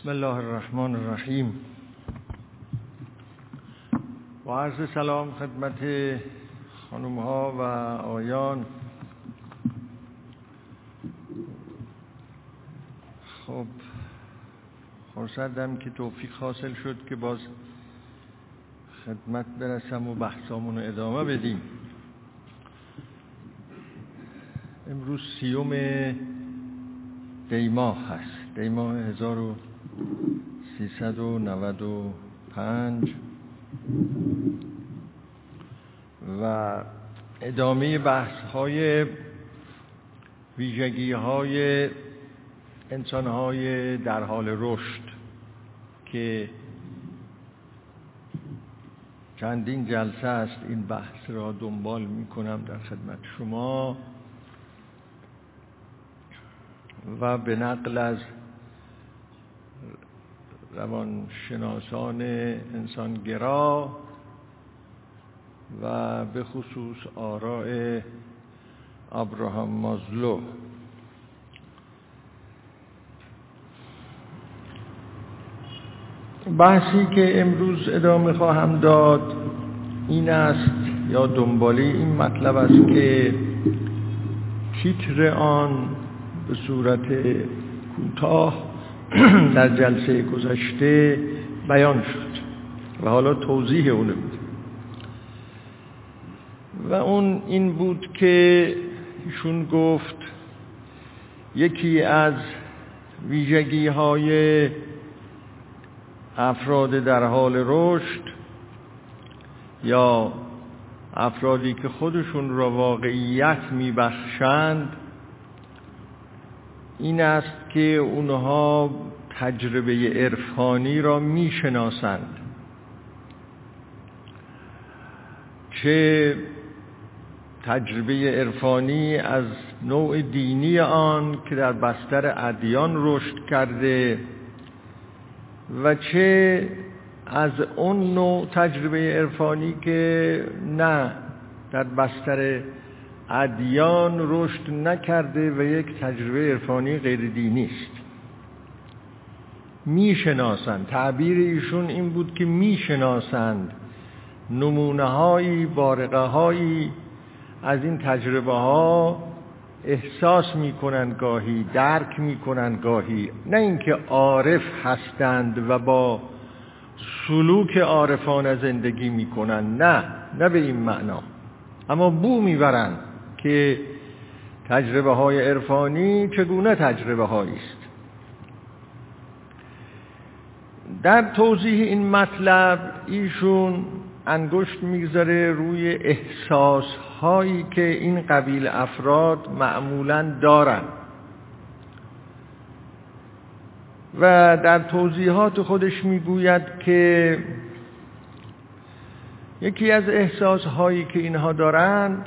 بسم الله الرحمن الرحیم. با عرض سلام خدمت خانم ها و آیان. خب خورسردم که توفیق حاصل شد که باز خدمت برسم و بحثامون رو ادامه بدیم. امروز سیوم دیماه هست. دیماه 1395 و ادامه بحث های ویژگی های انسان های در حال رشد که چندین جلسه است این بحث را دنبال می کنم در خدمت شما. و به نقل از روانشناسان انسانگرا و به خصوص آراء ابراهام مازلو. بحثی که امروز ادامه خواهم داد این است یا دنبالی این مطلب است که تیتر آن به صورت کوتاه در جلسه گذشته بیان شد و حالا توضیح اونه بود و اون این بود که ایشون گفت یکی از ویژگی های افراد در حال رشد یا افرادی که خودشون را واقعیت میبخشند این است که اونها تجربه عرفانی را می‌شناسند. چه تجربه عرفانی از نوع دینی آن که در بستر ادیان رشد کرده و چه از اون نوع تجربه عرفانی که نه در بستر ادیان رشد نکرده و یک تجربه عرفانی غیر دینی است می‌شناسند. تعبیر ایشون این بود که می‌شناسند نمونه هایی بارقه هایی از این تجربه ها احساس می‌کنند گاهی درک می‌کنند گاهی. نه اینکه عارف هستند و با سلوک عارفانه زندگی می‌کنند. نه نه به این معنا. اما بو می‌برند. که تجربه های عرفانی چگونه تجربه است. در توضیح این مطلب ایشون انگشت می‌گذاره روی احساس هایی که این قبیل افراد معمولا دارن. و در توضیحات خودش می‌گوید که یکی از احساس هایی که اینها دارند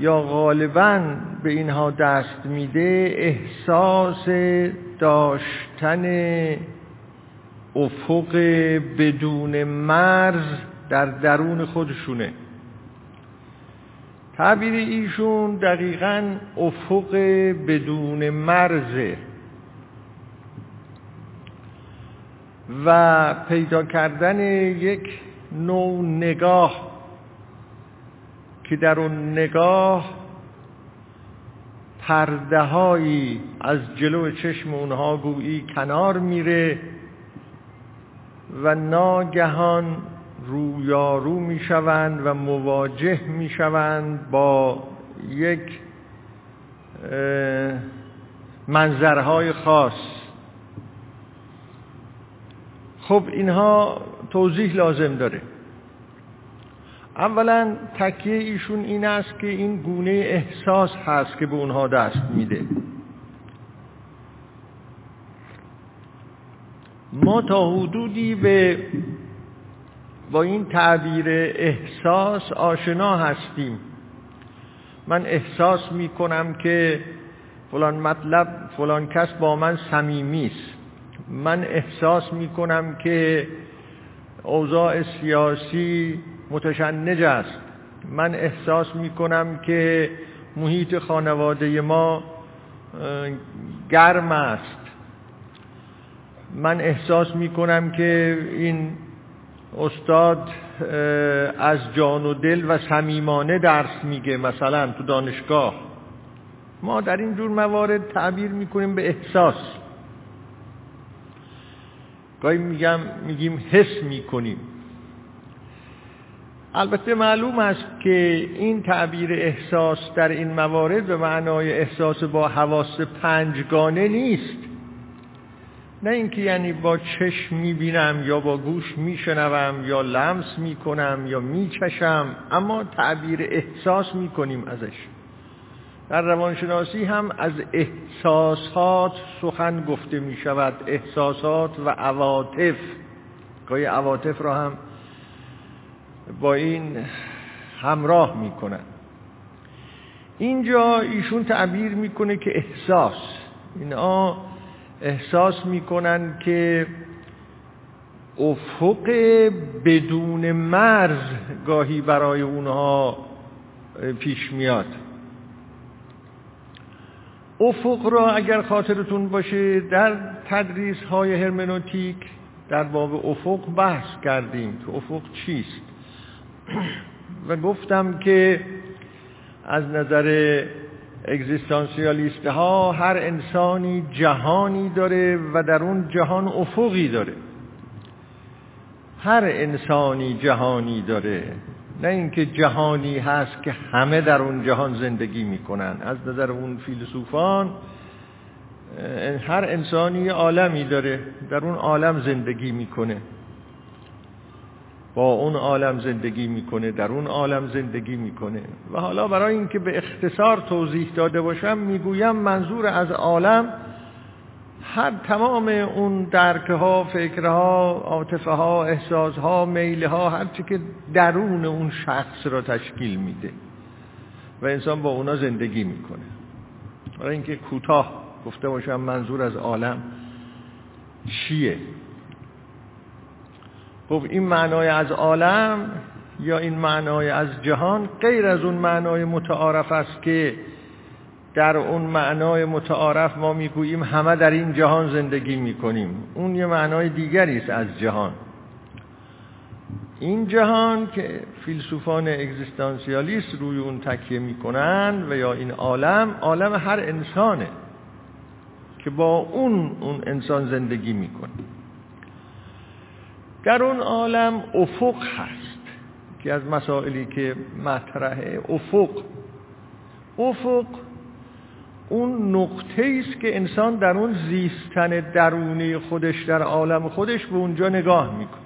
یا غالبا به اینها دست میده احساس داشتن افق بدون مرز در درون خودشونه. تعبیر ایشون دقیقا افق بدون مرزه و پیدا کردن یک نوع نگاه که در اون نگاه پردههایی از جلو چشم اونها گویی کنار میره و ناگهان رویارو می‌شوند و مواجه می‌شوند با یک منظرهای خاص. خب اینها توضیح لازم داره. اولا تکیه ایشون این است که این گونه احساس هست که به اونها دست میده. ما تا حدودی به با این تعبیر احساس آشنا هستیم. من احساس می کنم که فلان مطلب فلان کس با من صمیمی است. من احساس می کنم که اوضاع سیاسی متشنج است. من احساس می کنم که محیط خانواده ما گرم است. من احساس می‌کنم که این استاد از جان و دل و صمیمانه درس میگه مثلا تو دانشگاه. ما در این جور موارد تعبیر می‌کنیم به احساس. گاهی میگم میگیم حس می‌کنیم. البته معلوم است که این تعبیر احساس در این موارد به معنای احساس با حواس پنجگانه نیست. نه اینکه یعنی با چشم می‌بینم یا با گوش میشنوم یا لمس می‌کنم یا میچشم اما تعبیر احساس می‌کنیم ازش. در روانشناسی هم از احساسات سخن گفته می شود احساسات و عواطف. گاهی عواطف را هم با این همراه می کنن. اینجا ایشون تعبیر می‌کنه که احساس. اینا احساس می‌کنن که افق بدون مرز گاهی برای اونها پیش میاد. افق را اگر خاطرتون باشه در تدریس های هرمنوتیک در باب افق بحث کردیم که افق چیست؟ و گفتم که از نظر اگزیستانسیالیست ها هر انسانی جهانی داره و در اون جهان افقی داره. هر انسانی جهانی داره. نه اینکه جهانی هست که همه در اون جهان زندگی می‌کنن. از نظر اون فیلسوفان هر انسانی عالمی داره در اون عالم زندگی می‌کنه. با اون عالم زندگی می‌کنه در اون عالم زندگی می‌کنه. و حالا برای اینکه به اختصار توضیح داده باشم می‌گویم منظور از عالم هر تمام اون درک ها فکرها عاطفه ها احساس ها میل ها هرچی که درون اون شخص را تشکیل میده و انسان با اونا زندگی می‌کنه. برای اینکه کوتاه گفته باشم منظور از عالم چیه؟ خب این معنای از عالم یا این معنای از جهان؟ غیر از اون معنای متعارف است که در اون معنای متعارف ما می‌گوییم همه در این جهان زندگی می‌کنیم. اون یه معنای دیگری است از جهان. این جهان که فیلسوفان اگزیستانسیالیست روی اون تکیه می‌کنن و یا این عالم عالم هر انسانه که با اون اون انسان زندگی می‌کنه. در اون عالم افق هست که از مسائلی که مطرحه افق. افق اون نقطه است که انسان در اون زیستن درونی خودش در عالم خودش به اونجا نگاه می‌کنه.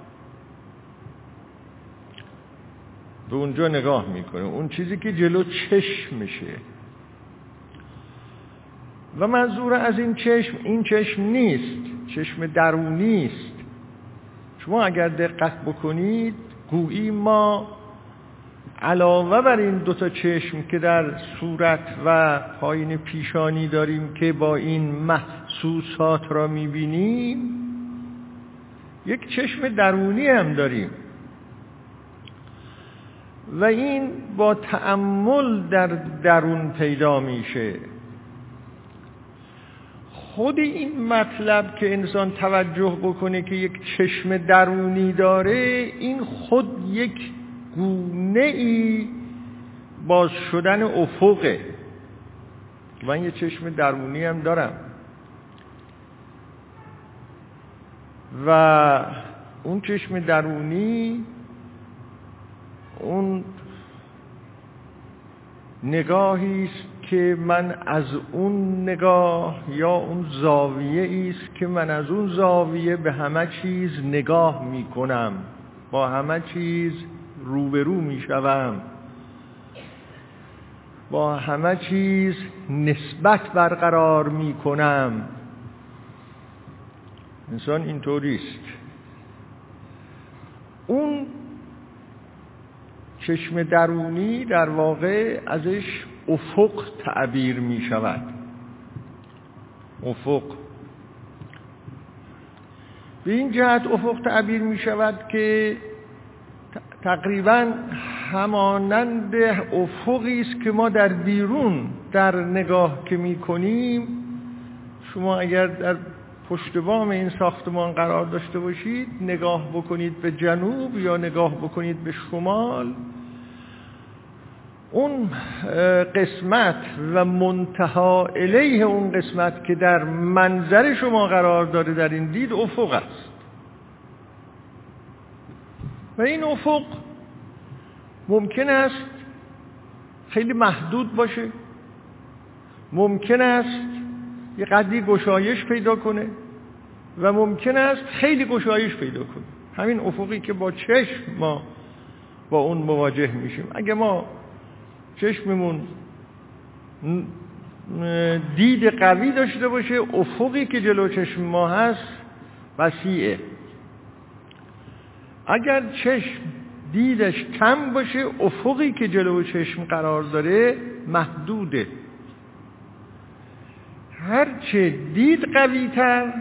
به اونجا نگاه می‌کنه. اون چیزی که جلو چشمشه و منظور از این چشم این چشم نیست. چشم درونی است. شما اگر دقت بکنید گویی ما علاوه بر این دوتا چشم که در صورت و پایین پیشانی داریم که با این محسوسات را می‌بینیم یک چشم درونی هم داریم. و این با تأمل در درون پیدا میشه. خود این مطلب که انسان توجه بکنه که یک چشم درونی داره این خود یک گونه ای باز شدن افقه. من یه چشم درونی هم دارم. و اون چشم درونی اون نگاهی است که من از اون نگاه یا اون زاویه است که من از اون زاویه به همه چیز نگاه می کنم با همه چیز روبرو می شوم با همه چیز نسبت برقرار می کنم انسان اینطوری است. اون چشم درونی در واقع ازش افق تعبیر می شود. افق. به این جهت افق تعبیر می شود که تقریبا همانند افقی است که ما در بیرون در نگاه که می کنیم. شما اگر در پشت بام این ساختمان قرار داشته باشید نگاه بکنید به جنوب یا نگاه بکنید به شمال. اون قسمت و منتها الیه اون قسمت که در منظر شما قرار داره در این دید افق است. و این افق ممکن است خیلی محدود باشه. ممکن است یه قدری گشایش پیدا کنه و ممکن است خیلی گشایش پیدا کنه. همین افقی که با چشم ما با اون مواجه میشیم. اگه ما چشممون دید قوی داشته باشه افقی که جلو چشم ما هست وسیعه. اگر چشم دیدش کم باشه افقی که جلو چشم قرار داره محدوده. هرچه دید قوی تر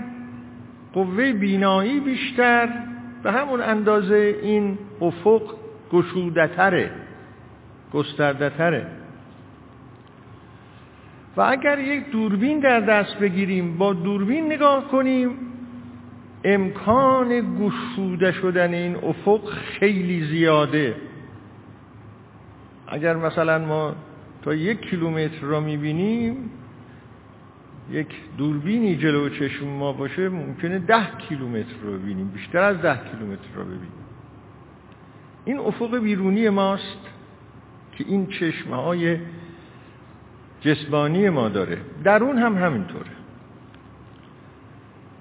قوه بینایی بیشتر به همون اندازه این افق گشودتره گستردتره و اگر یک دوربین در دست بگیریم با دوربین نگاه کنیم امکان گشوده شدن این افق خیلی زیاده. اگر مثلا ما تا یک کیلومتر را می‌بینیم یک دوربینی جلو چشم ما باشه ممکنه ده کیلومتر رو ببینیم بیشتر از ده کیلومتر رو ببینیم. این افق بیرونی ماست. که این چشمه های جسمانی ما داره. درون هم همینطوره.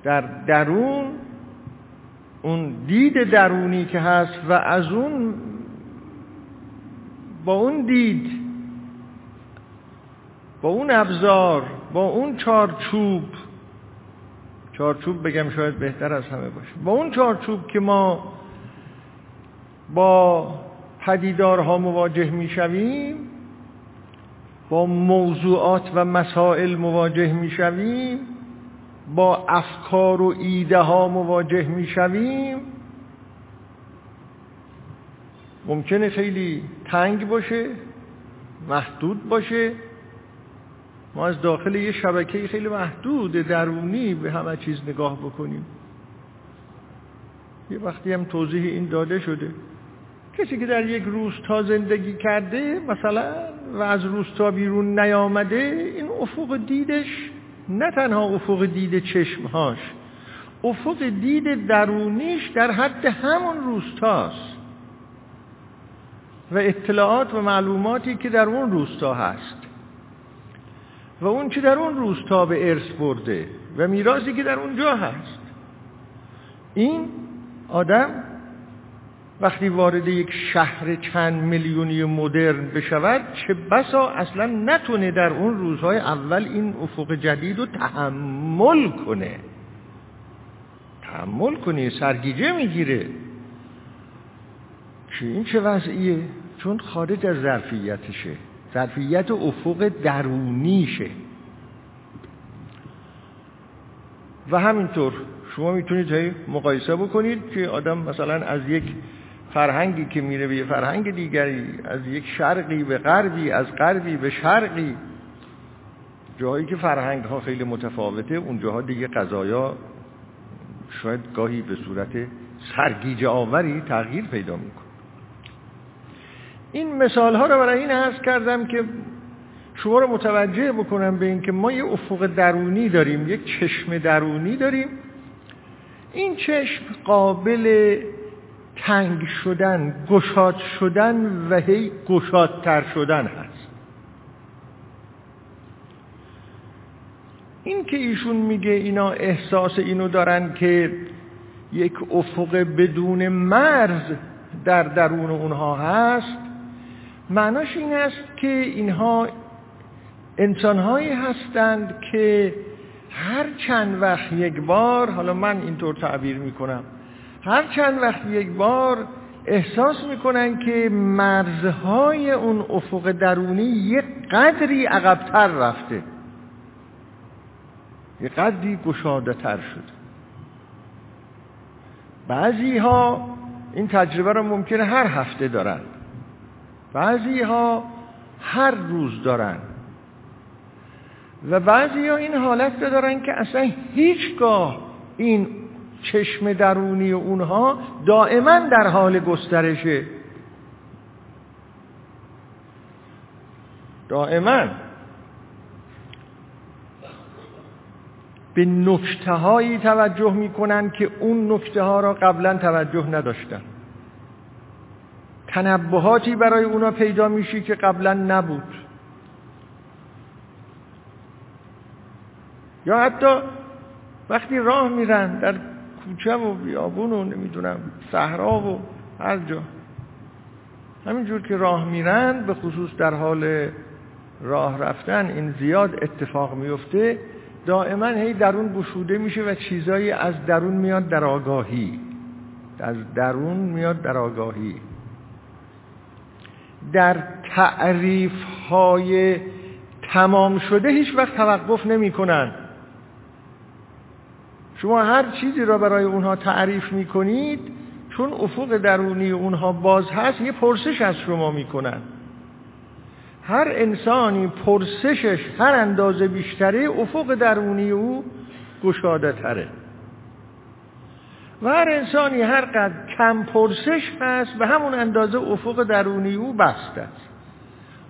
در درون اون دید درونی که هست و از اون با اون دید با اون ابزار با اون چارچوب چارچوب بگم شاید بهتر از همه باشه. با اون چارچوب که ما با پدیدارها مواجه می‌شویم با موضوعات و مسائل مواجه می‌شویم با افکار و ایده ها مواجه می‌شویم. ممکنه خیلی تنگ باشه محدود باشه. ما از داخل یه شبکه خیلی محدود درونی به همه چیز نگاه بکنیم. یه وقتی هم توضیح این داده شده. کسی که در یک روستا زندگی کرده مثلا و از روستا بیرون نیامده این افق دیدش نه تنها افق دید چشمهاش افق دید درونیش در حد همون روستاست و اطلاعات و معلوماتی که در اون روستا هست. و اون چی در اون روستا به ارث برده و میراثی که در اونجا هست. این آدم وقتی وارد یک شهر چند میلیونی مدرن بشود چه بسا اصلا نتونه در اون روزهای اول این افق جدید رو تحمل کنه. تحمل کنه سرگیجه می‌گیره. که این چه وضعیه؟ چون خارج از ظرفیتشه. ظرفیت افق درونیشه. و همینطور شما می‌تونید مقایسه بکنید که آدم مثلا از یک فرهنگی که میره به فرهنگ دیگری از یک شرقی به غربی از غربی به شرقی. جایی که فرهنگ ها خیلی متفاوته اونجاها دیگه قضایا شاید گاهی به صورت سرگیجه آوری تغییر پیدا میکن این مثال ها رو برای این عرض کردم که شما رو متوجه بکنم به اینکه ما یه افق درونی داریم یک چشم درونی داریم. این چشم قابل تنگ شدن گشاد شدن و هی گشادتر شدن هست. این که ایشون میگه اینا احساس اینو دارن که یک افق بدون مرز در درون اونها هست معناش این است که اینها انسانهایی هستند که هر چند وقت یک بار حالا من اینطور تعبیر می‌کنم هر چند وقت یک بار احساس می‌کنن که مرزهای اون افق درونی یک قدری عقبتر رفته. یک قدری گشاده تر شد بعضی ها این تجربه را ممکنه هر هفته دارن. بعضی ها هر روز دارن. و بعضی ها این حالت دارن که اصلا هیچگاه این چشم درونی اونها دائما در حال گسترشه. دائما. به نکته هایی توجه می‌کنن که اون نکته ها را قبلا توجه نداشتن. تنبهاتی برای اونا پیدا میشه که قبلا نبود. یا حتی وقتی راه میرن در کوچه و بیابون و نمی‌دونم صحرا و هر جا. همینجور که راه میرن به خصوص در حال راه رفتن این زیاد اتفاق میفته دائما هی درون گشوده میشه و چیزایی از درون میاد در آگاهی. از درون میاد در آگاهی. در تعریف های تمام شده هیچ وقت توقف نمی کنن شما هر چیزی را برای اونها تعریف می کنید چون افق درونی اونها باز هست یه پرسش از شما می کنن هر انسانی پرسشش هر اندازه بیشتره افق درونی او گشاده تره و هر انسانی هر قدر کم پرسش هست به همون اندازه افق درونی او بسته است.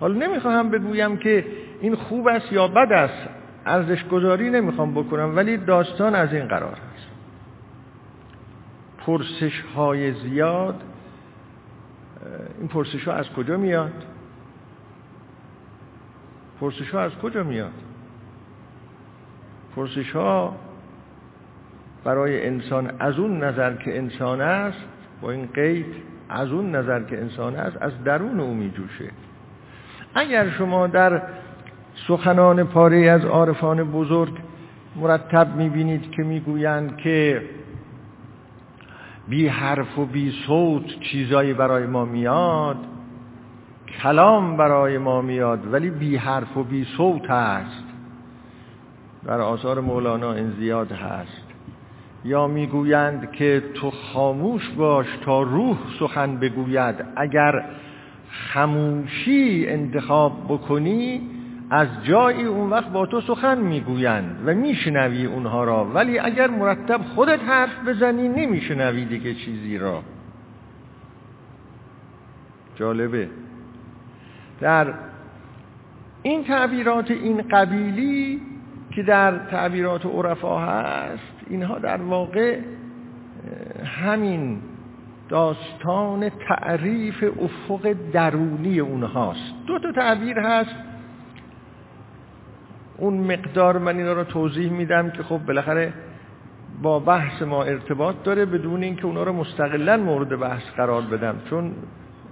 حالا نمی‌خواهم بگویم که این خوب است یا بد است. ارزش گذاری نمی‌خوام بکنم ولی داستان از این قرار هست پرسش های زیاد این پرسش ها از کجا میاد؟ پرسش ها از کجا میاد؟ پرسش ها برای انسان از اون نظر که انسان است با این قید از اون نظر که انسان است از درون او میجوشه. اگر شما در سخنان پاره از عارفان بزرگ مرتب می‌بینید که می‌گویند که بی حرف و بی صوت چیزایی برای ما میاد کلام برای ما میاد ولی بی حرف و بی صوت هست در آثار مولانا این زیاد هست. یا می‌گویند که تو خاموش باش تا روح سخن بگوید اگر خموشی انتخاب بکنی از جایی اون وقت با تو سخن می‌گویند و میشنوی اونها را. ولی اگر مرتب خودت حرف بزنی نمیشنوی دیگه چیزی را. جالبه. در این تعبیرات این قبیلی که در تعبیرات عرفا هست اینها در واقع همین داستان تعریف افق درونی اونهاست. دو تا تعبیر هست. اون مقدار من اینا رو توضیح میدم که خب بالاخره با بحث ما ارتباط داره بدون اینکه اونا رو مستقلا مورد بحث قرار بدم. چون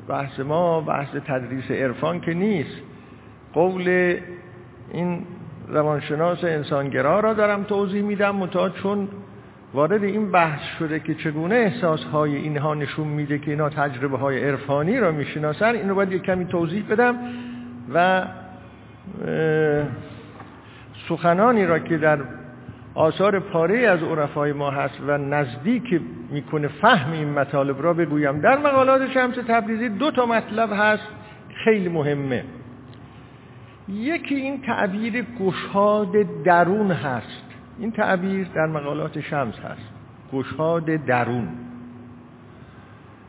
بحث ما بحث تدریس عرفان که نیست. قول این روانشناس انسانگرا را دارم توضیح میدم متا چون وارد این بحث شده که چگونه احساسهای اینها نشون میده که اینا تجربه های عرفانی را می‌شناسن این رو باید یک کمی توضیح بدم و سخنانی را که در آثار پاره از عرفای ما هست و نزدیک می‌کنه فهم این مطالب را بگویم. در مقالات شمس تبریزی دو تا مطلب هست خیلی مهمه. یکی این تعبیر گشاد درون هست. این تعبیر در مقالات شمس هست. گشاد درون.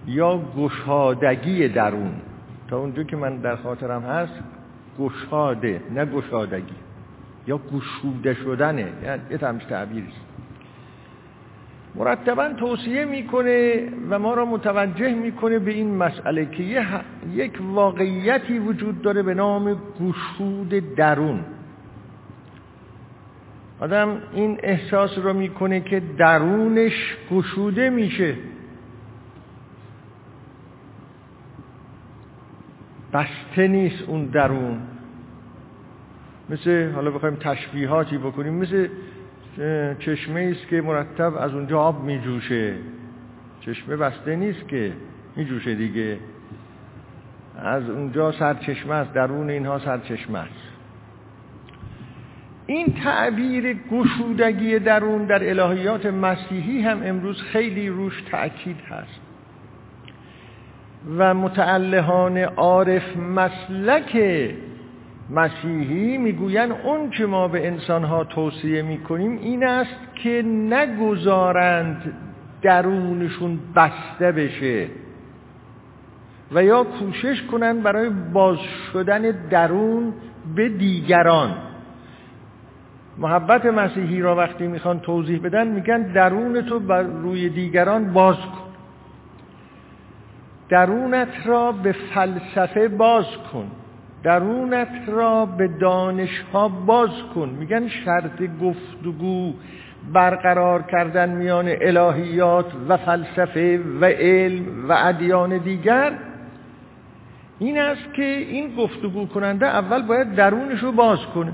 یا گشادگی درون. تا اونجا که من در خاطرم هست گشاده نه گشادگی. یا گشوده شدنه. یه تمش تعبیرست مرتبا توصیه می‌کنه و ما را متوجه می‌کنه به این مسئله که یک واقعیتی وجود داره به نام گشود درون. آدم این احساس رو می‌کنه که درونش گشوده میشه. بسته نیست اون درون. مثل حالا بخوایم تشبیهاتی بکنیم مثل چشمه است که مرتب از اونجا آب میجوشه. چشمه بسته نیست که میجوشه دیگه. از اونجا سرچشمه است درون اینها سرچشمه است. این تعبیر گشودگی درون در الهیات مسیحی هم امروز خیلی روش تأکید هست. و متعلهان عارف مسلک مسیحی می‌گوین اون که ما به انسانها توصیه می‌کنیم این است که نگذارند درونشون بسته بشه و یا کوشش کنند برای باز شدن درون به دیگران. محبت مسیحی را وقتی می‌خوان توضیح بدن میگن درون تو بر روی دیگران باز کن. درونت را به فلسفه باز کن. درونت را به دانشها باز کن. میگن شرط گفتگو برقرار کردن میان الهیات و فلسفه و علم و ادیان دیگر. این است که این گفتگو کننده اول باید درونش رو باز کنه.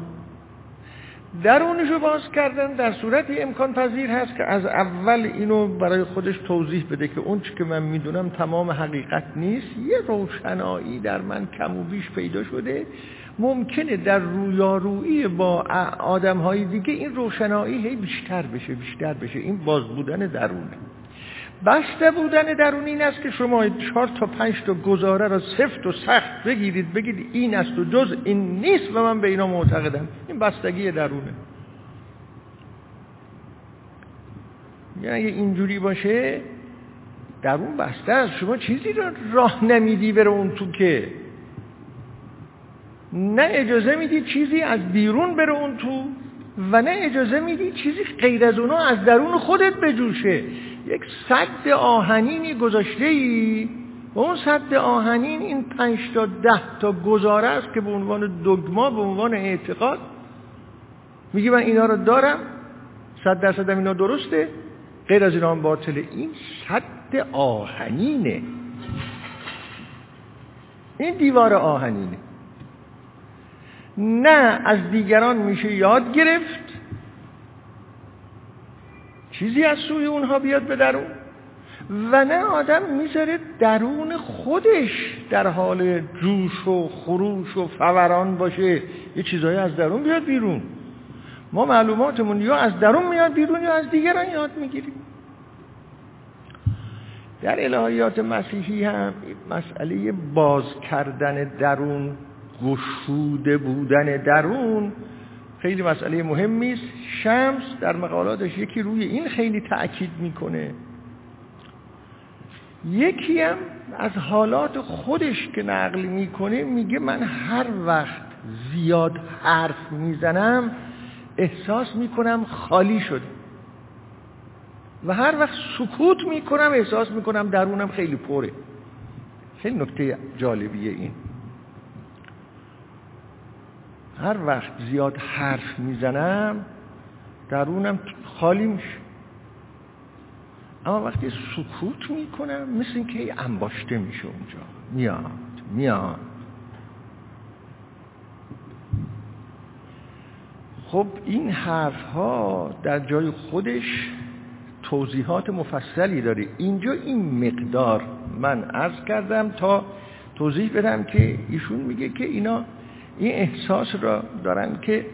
درونش رو باز کردن در صورتی امکان پذیر هست که از اول اینو برای خودش توضیح بده که اون که من می‌دونم تمام حقیقت نیست. یه روشنایی در من کم و بیش پیدا شده. ممکنه در رویارویی با آدم های دیگه این روشنایی هی بیشتر بشه بیشتر بشه. این باز بودن درونه. بسته بودن درون این است که شما چهار تا پنج تا گزاره را سفت و سخت بگیرید بگید این است و جز این نیست و من به اینا معتقدم. این بستگی درونه. یعنی اگه اینجوری باشه درون بسته است. شما چیزی را راه نمیدی بره اون تو که. نه اجازه میدی چیزی از بیرون بره اون تو. و نه اجازه میدی چیزی غیر از اونو از درون خودت بجوشه. یک صد آهنینی گذاشته ای و اون صد آهنین این پنج تا ده تا گزاره است که به عنوان دگما به عنوان اعتقاد. میگی من اینا رو دارم؟ صد درصدم اینا درسته؟ غیر از اینا هم باطله این صد آهنینه. این دیوار آهنینه. نه از دیگران میشه یاد گرفت. چیزی از سوی اونها بیاد به درون. و نه آدم می‌ذاره درون خودش در حال جوش و خروش و فوران باشه. یه چیزایی از درون بیاد بیرون. ما معلوماتمون یا از درون میاد بیرون یا از دیگران یاد می‌گیریم. در الهیات مسیحی هم مسئله باز کردن درون گشوده بودن درون. خیلی مسئله مهمی است. شمس در مقالاتش یکی روی این خیلی تأکید می‌کنه. یکی هم از حالات خودش که نقل می‌کنه میگه من هر وقت زیاد حرف می‌زنم احساس می‌کنم خالی شده. و هر وقت سکوت می‌کنم احساس می‌کنم درونم خیلی پره. خیلی نکته جالبیه این. هر وقت زیاد حرف می‌زنم درونم خالی میشه. اما وقتی سکوت می‌کنم مثل اینکه انباشته میشه اونجا. میاد میاد. خب این حرف ها در جای خودش توضیحات مفصلی داره. اینجا این مقدار من عرض کردم تا توضیح بدم که ایشون میگه که اینا این احساس را دارن که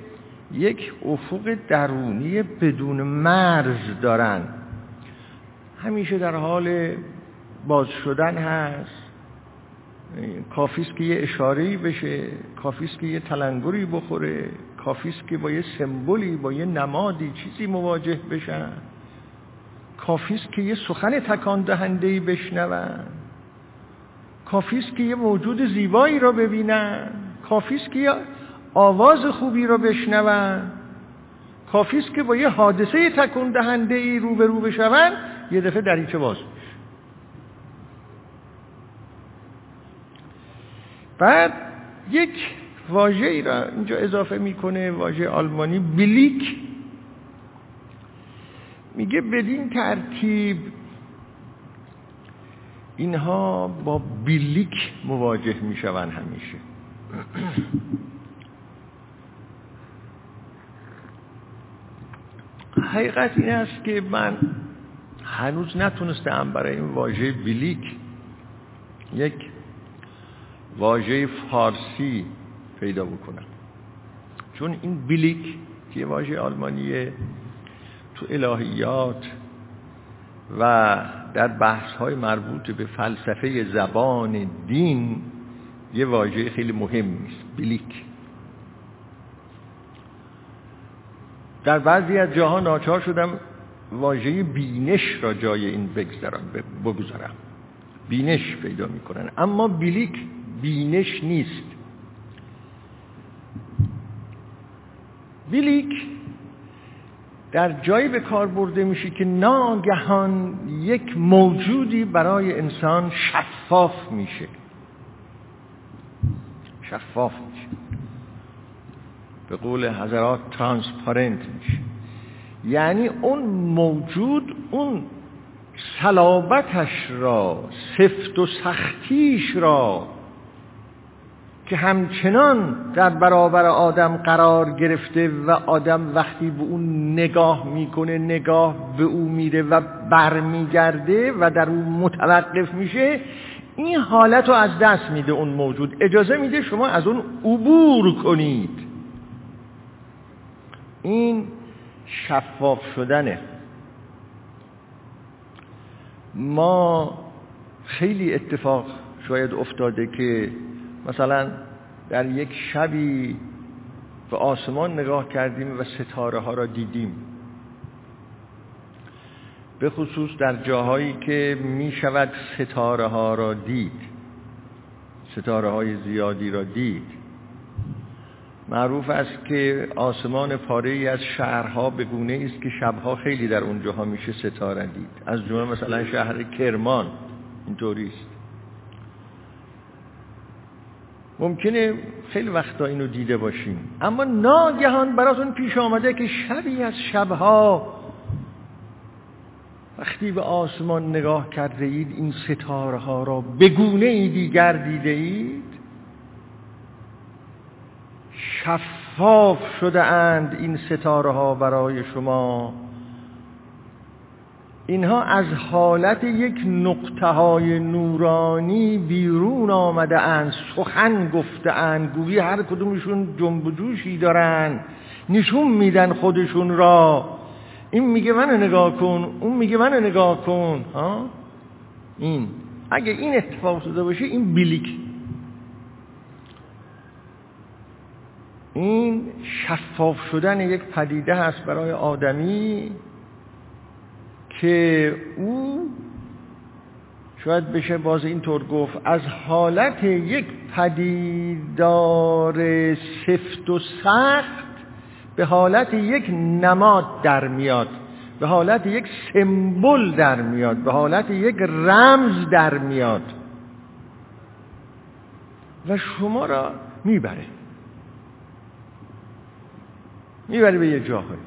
یک افق درونی بدون مرز دارن. همیشه در حال باز شدن هست. کافیست که یه اشارهی بشه کافیست که یه تلنگری بخوره کافیست که با یه سمبولی با یه نمادی چیزی مواجه بشن. کافیست که یه سخن تکان دهندهی بشنون کافیست که یه موجود زیبایی را ببینن. کافیست که آواز خوبی را بشنون. کافیست که با یه حادثه تکون دهنده ای رو به رو بشون یه دفعه دریچه باز. بعد یک واژه ای را اینجا اضافه می‌کنه واژه آلمانی بلیک. میگه بدین ترتیب اینها با بلیک مواجه میشون همیشه. حقیقت این است که من هنوز نتونستم برای این واژه بلیک یک واژه فارسی پیدا بکنم. چون این بلیک که واژه آلمانیه تو الهیات و در بحث های مربوط به فلسفه زبان دین یه واژه خیلی مهمی است بلیک. در بعضی از جاها ناچار شدم واژه بینش را جای این بگذارم بگذارم. بینش پیدا می‌کنن. اما بلیک بینش نیست. بلیک در جایی به کار برده میشه که ناگهان یک موجودی برای انسان شفاف میشه. شفاف میشه. به قول حضرات ترانسپارنت میشه. یعنی اون موجود اون صلابتش را سفت و سختیش را که همچنان در برابر آدم قرار گرفته و آدم وقتی به اون نگاه می‌کنه نگاه به او میره و برمیگرده و در اون متوقف میشه این حالت رو از دست میده اون موجود. اجازه میده شما از اون عبور کنید. این شفاف شدنه. ما خیلی اتفاق شاید افتاده که مثلا در یک شبی به آسمان نگاه کردیم و ستاره ها را دیدیم. به خصوص در جاهایی که می شود ستاره ها را دید ستاره های زیادی را دید. معروف است که آسمان پاره ای از شهرها به گونه است که شبها خیلی در اونجاها میشه ستاره دید. از جمله مثلا شهر کرمان اینطوری است. ممکنه خیلی وقتا اینو دیده باشیم. اما ناگهان براتون پیش آمده که شبی از شبها وقتی به آسمان نگاه کرده اید این ستاره ها را به گونه ای دیگر دیده اید؟ شفاف شده اند این ستاره ها برای شما. اینها از حالت یک نقطه های نورانی بیرون آمده اند سخن گفته اند. گویی هر کدومشون جنب جوشی دارن. نشون میدن خودشون را. این میگه منو نگاه کن اون میگه منو نگاه کن ها؟ این. اگه این اتفاق شده باشه این بلیک این شفاف شدن یک پدیده هست برای آدمی که او شاید بشه باز اینطور گفت از حالت یک پدیدار سفت و سخت به حالت یک نماد در میاد به حالت یک سمبل در میاد به حالت یک رمز در میاد. و شما را می‌بره. می‌بره به یه جاهایی.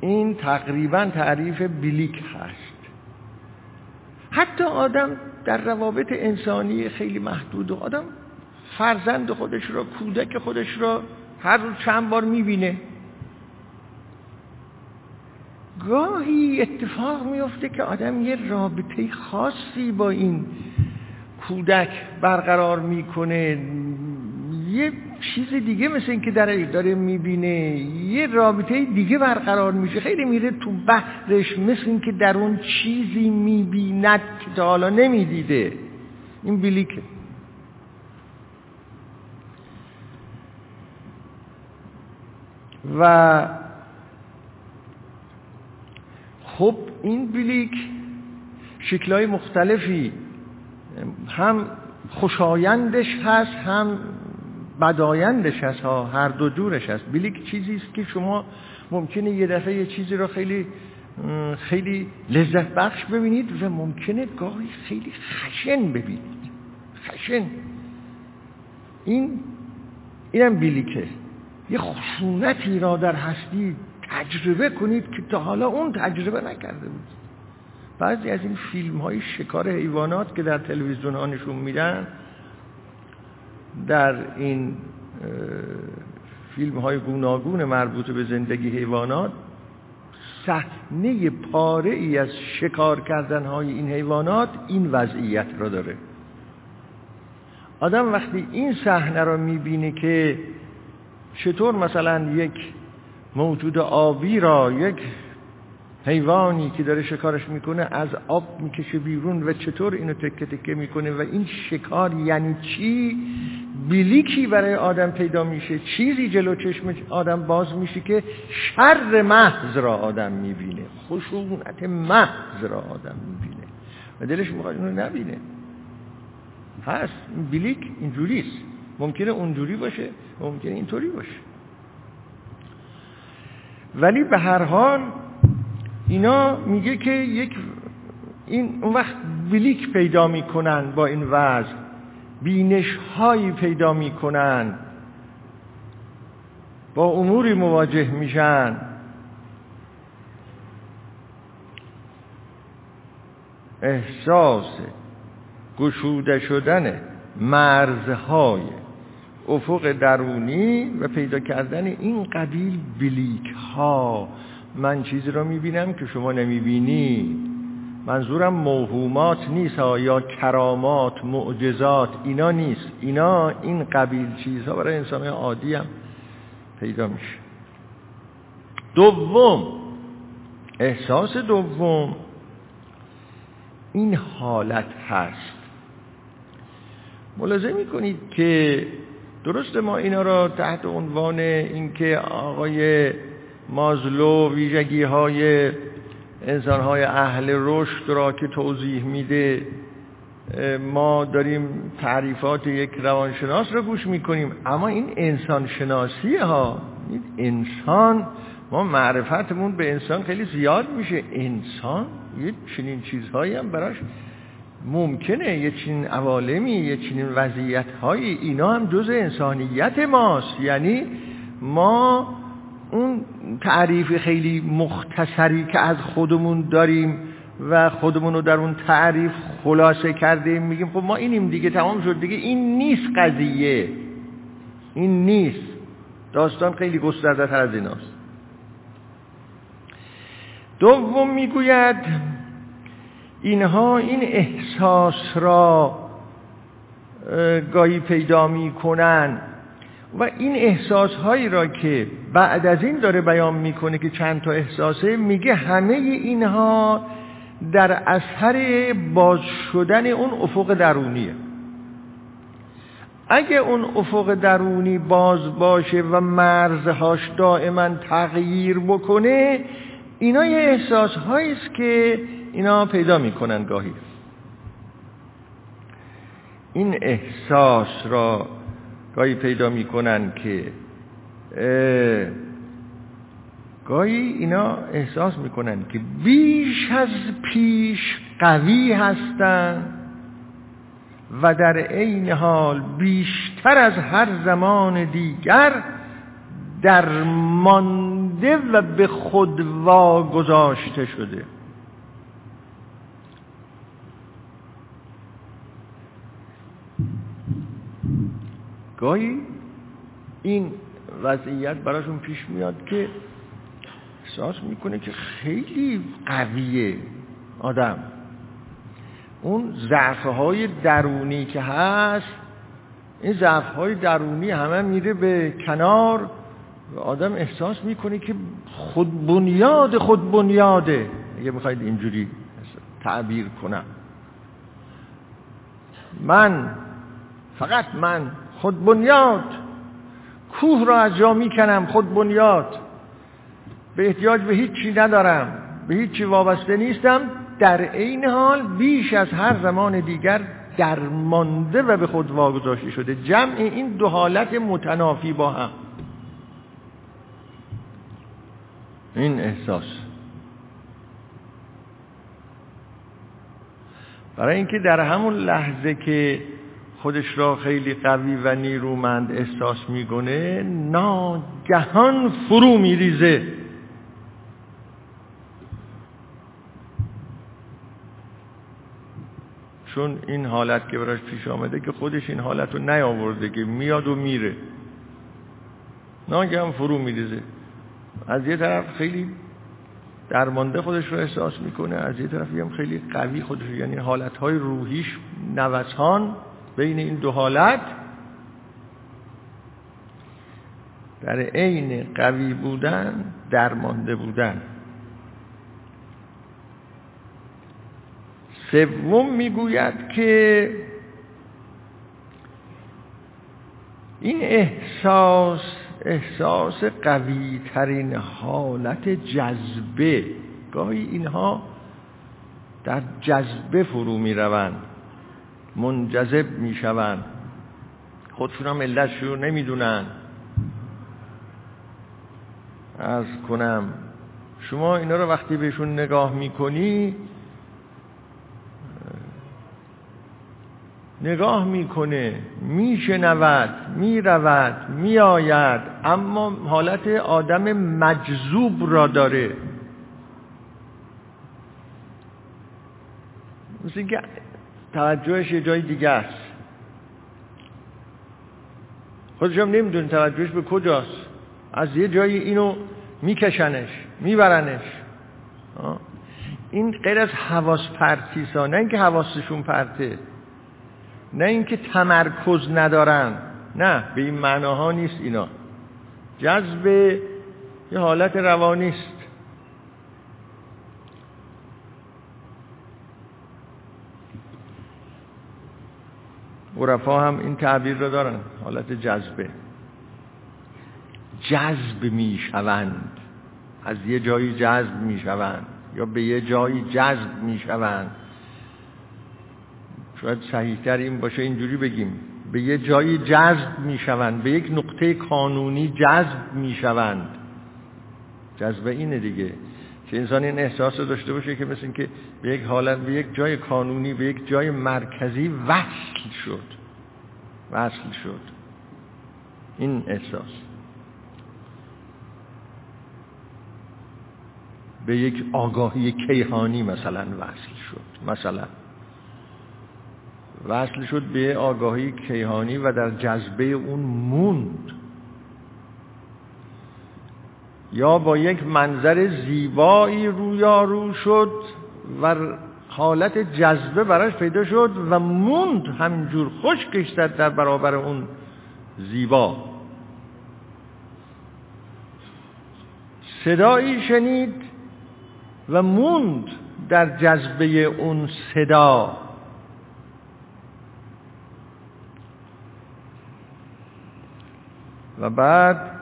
این تقریبا تعریف بلیک هست. حتی آدم در روابط انسانی خیلی محدود و آدم فرزند خودش را کودک خودش را هر روز چند بار می‌بینه. گاهی اتفاق میفته که آدم یه رابطه خاصی با این کودک برقرار می‌کنه. یه چیز دیگه مثل این که در داره می‌بینه. یه رابطه دیگه برقرار میشه. خیلی میره تو بحرش مثل این که در اون چیزی می‌بیند که تا حالا نمی‌دیده. این بلیکه و خب این بلیک شکلهای مختلفی هم خوشایندش هست هم بدایندش هست ها هر دو جورش هست. بلیک چیزی است که شما ممکنه یه دفعه یه چیزی رو خیلی خیلی لذت بخش ببینید و ممکنه گاهی خیلی خشن ببینید. خشن. این اینم بلیکه. یه خشونتی را در هستی تجربه کنید که تا حالا اون تجربه نکرده بود. بعضی از این فیلم های شکار حیوانات که در تلویزیون ها نشون میدن در این فیلم های گوناگون مربوط به زندگی حیوانات صحنه پاره ای از شکار کردن های این حیوانات این وضعیت را داره. آدم وقتی این صحنه را می‌بینه که چطور مثلا یک موجود آبی را یک حیوانی که داره شکارش می‌کنه از آب می‌کشه بیرون و چطور اینو تکه تکه می‌کنه و این شکار یعنی چی؟ بلیکی برای آدم پیدا میشه چیزی جلو چشم آدم باز میشه که شر محض را آدم می‌بینه خشونت محض را آدم می‌بینه. و دلش می‌خواد اینو نبینه. هست این بلیک اینجوریست. ممکنه اونجوری باشه ممکنه اینطوری باشه. ولی به هر حال اینا میگه که یک این اون وقت بلیک پیدا می‌کنن با این وضع بینش هایی پیدا می‌کنن با اموری مواجه میشن. احساس گشوده شدن مرزهای افق درونی و پیدا کردن این قبیل بلیک ها من چیزی را می‌بینم که شما نمی‌بینی. منظورم موهومات نیست یا کرامات معجزات اینا نیست. اینا این قبیل چیزها برای انسان عادی هم پیدا میشه. دوم احساس دوم این حالت هست. ملاحظه می‌کنید که درست ما اینا را تحت عنوان اینکه آقای مازلو ویژگی های انسان های اهل رشد را که توضیح میده ما داریم تعریفات یک روانشناس را گوش می‌کنیم. اما این انسان شناسی ها این انسان ما معرفتمون به انسان خیلی زیاد میشه. انسان یه چنین چیزهایی هم براش ممکنه یه چنین عوالمی یه چنین وضعیت هایی اینا هم جز انسانیت ماست. یعنی ما اون تعریف خیلی مختصری که از خودمون داریم و خودمون رو در اون تعریف خلاصه کردیم میگیم خب ما اینیم دیگه تمام شد دیگه. این نیست قضیه. این نیست. داستان خیلی گسترده تر از ایناست. دوم می‌گوید اینها این احساس را گاهی پیدا می‌کنن و این احساس هایی را که بعد از این داره بیان می‌کنه که چند تا احساسه میگه همه اینها در اثر باز شدن اون افق درونیه. اگه اون افق درونی باز باشه و مرزهاش دائما تغییر بکنه اینا یه احساس است که اینا پیدا می‌کنن گاهی. این احساس را گاهی پیدا می‌کنن که گاهی اینا احساس می‌کنن که بیش از پیش قوی هستند و در عین حال بیشتر از هر زمان دیگر درمانده و به خود واگذاشته شده. گاهی این وضعیت براشون پیش میاد که احساس می‌کنه که خیلی قویه آدم. اون ضعف های درونی که هست این ضعف های درونی همه میره به کنار و آدم احساس می‌کنه که خود بنیاد خود بنیاده اگه بخواید اینجوری تعبیر کنم. من فقط من خود بنیاد. کوه را از جا می‌کنم خود بنیاد. به احتیاج به هیچی ندارم. به هیچی وابسته نیستم. در عین حال بیش از هر زمان دیگر درمانده و به خود واگذاشته شده. جمع این دو حالت متنافی با هم. این احساس. برای اینکه در همون لحظه که خودش را خیلی قوی و نیرومند احساس می‌کنه ناگهان فرو میریزه. چون این حالت که براش پیش آمده که خودش این حالت رو نیاورده که میاد و میره. ناگهان فرو میریزه. از یه طرف خیلی درمانده خودش رو احساس می‌کنه از یه طرف هم خیلی قوی خودش یعنی حالتهای روحیش نوسان. بین این دو حالت در عین قوی بودن درمانده بودن. سوم می‌گوید که این احساس احساس قوی ترین حالت جذبه. گاهی اینها در جذبه فرو می روند منجذب می شوند خودشون هم علت نمی‌دونن. از کنم. شما اینا رو وقتی بهشون نگاه می‌کنی نگاه می‌کنه میشنود می‌رود میآید اما حالت آدم مجذوب را داره. مثل توجهش یه جای دیگه است. خودش هم نمی‌دونه توجهش به کجاست. از یه جایی اینو میکشنش میبرنش. این غیر از حواس پرتیسا نه اینکه حواسشون پرته نه اینکه تمرکز ندارن. نه به این معناها نیست اینا. جذب یه حالت روانی است. عرفا هم این تعبیر رو دارن. حالت جذبه. جذب می‌شوند. از یه جایی جذب می‌شوند. یا به یه جایی جذب می‌شوند. شاید صحیحتر این باشه اینجوری بگیم. به یه جایی جذب می‌شوند. به یک نقطه قانونی جذب می‌شوند. جذب اینه دیگه. که انسان این احساس رو داشته باشه که مثل اینکه به یک حالت به یک جای قانونی به یک جای مرکزی وصل شد. وصل شد. این احساس. به یک آگاهی کیهانی مثلا وصل شد. مثلا. وصل شد به آگاهی کیهانی و در جذبه اون موند. یا با یک منظر زیبایی رویارو شد و حالت جذبه براش پیدا شد و موند همینجور خوش کشتد در برابر اون زیبا. صدایی شنید و موند در جذبه اون صدا. و بعد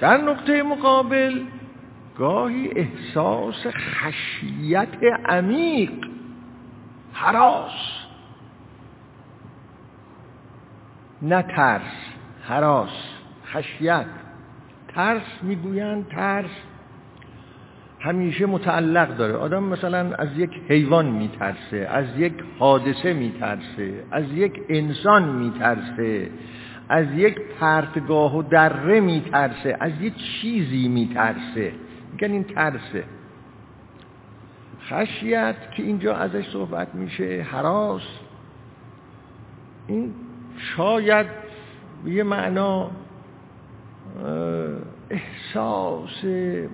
در نقطه مقابل گاهی احساس خشیت عمیق حراس. نه ترس حراس خشیت. ترس می‌گویند ترس. همیشه متعلق داره. آدم مثلا از یک حیوان میترسه از یک حادثه میترسه از یک انسان میترسه. از یک پرتگاه و دره میترسه از یک چیزی میترسه. میگن این ترسه. خشیت که اینجا ازش صحبت میشه حراس. این شاید یه معنا احساس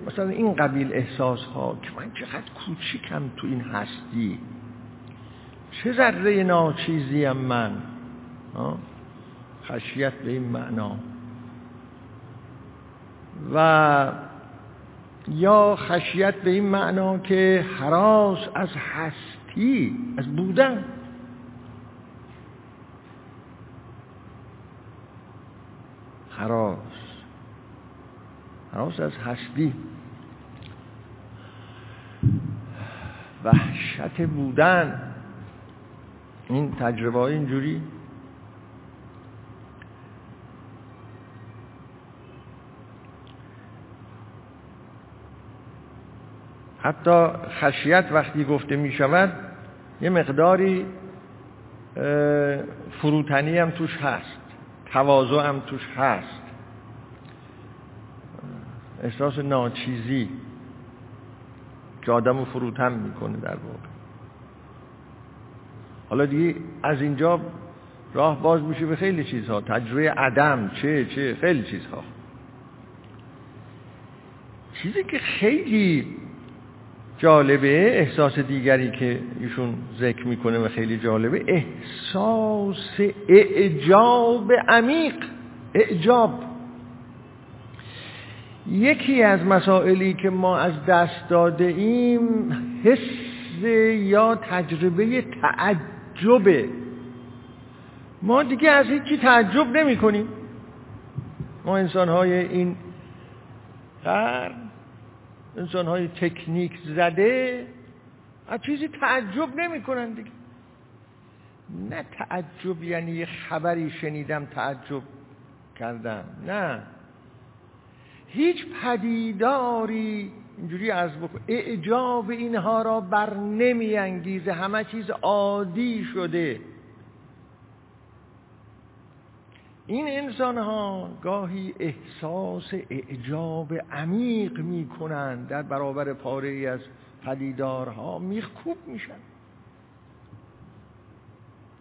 مثلا این قبیل احساس ها که من چقدر کوچیکم تو این هستی. چه ذره ناچیزیم من؟ خشیت به این معنا. و یا خشیت به این معنا که حراس از هستی از بودن. حراس. حراس از هستی. وحشت بودن. این تجربه های اینجوری. حتی خشیت وقتی گفته می شود یه مقداری فروتنی هم توش هست تواضع هم توش هست. احساس ناچیزی که آدم رو فروتن می‌کنه در واقع. حالا دیگه از اینجا راه باز میشه به خیلی چیزها. تجربه عدم چه چه خیلی چیزها. چیزی که خیلی جالبه احساس دیگری که ایشون ذکر می‌کنه و خیلی جالبه احساس اعجاب عمیق اعجاب. یکی از مسائلی که ما از دست داده ایم حس یا تجربه تعجبه ما دیگه از هیچی تعجب نمی کنیم ما انسان های این قرن انسان های تکنیک زده از چیزی تعجب نمی کنن دیگه. نه تعجب یعنی یه خبری شنیدم تعجب کردم نه. هیچ پدیداری اینجوری از بکن اعجاب اینها را بر نمی انگیزه همه چیز عادی شده. این انسان ها گاهی احساس اعجاب عمیق می کنند در برابر پاره ای از پدیدارها میخکوب میشن.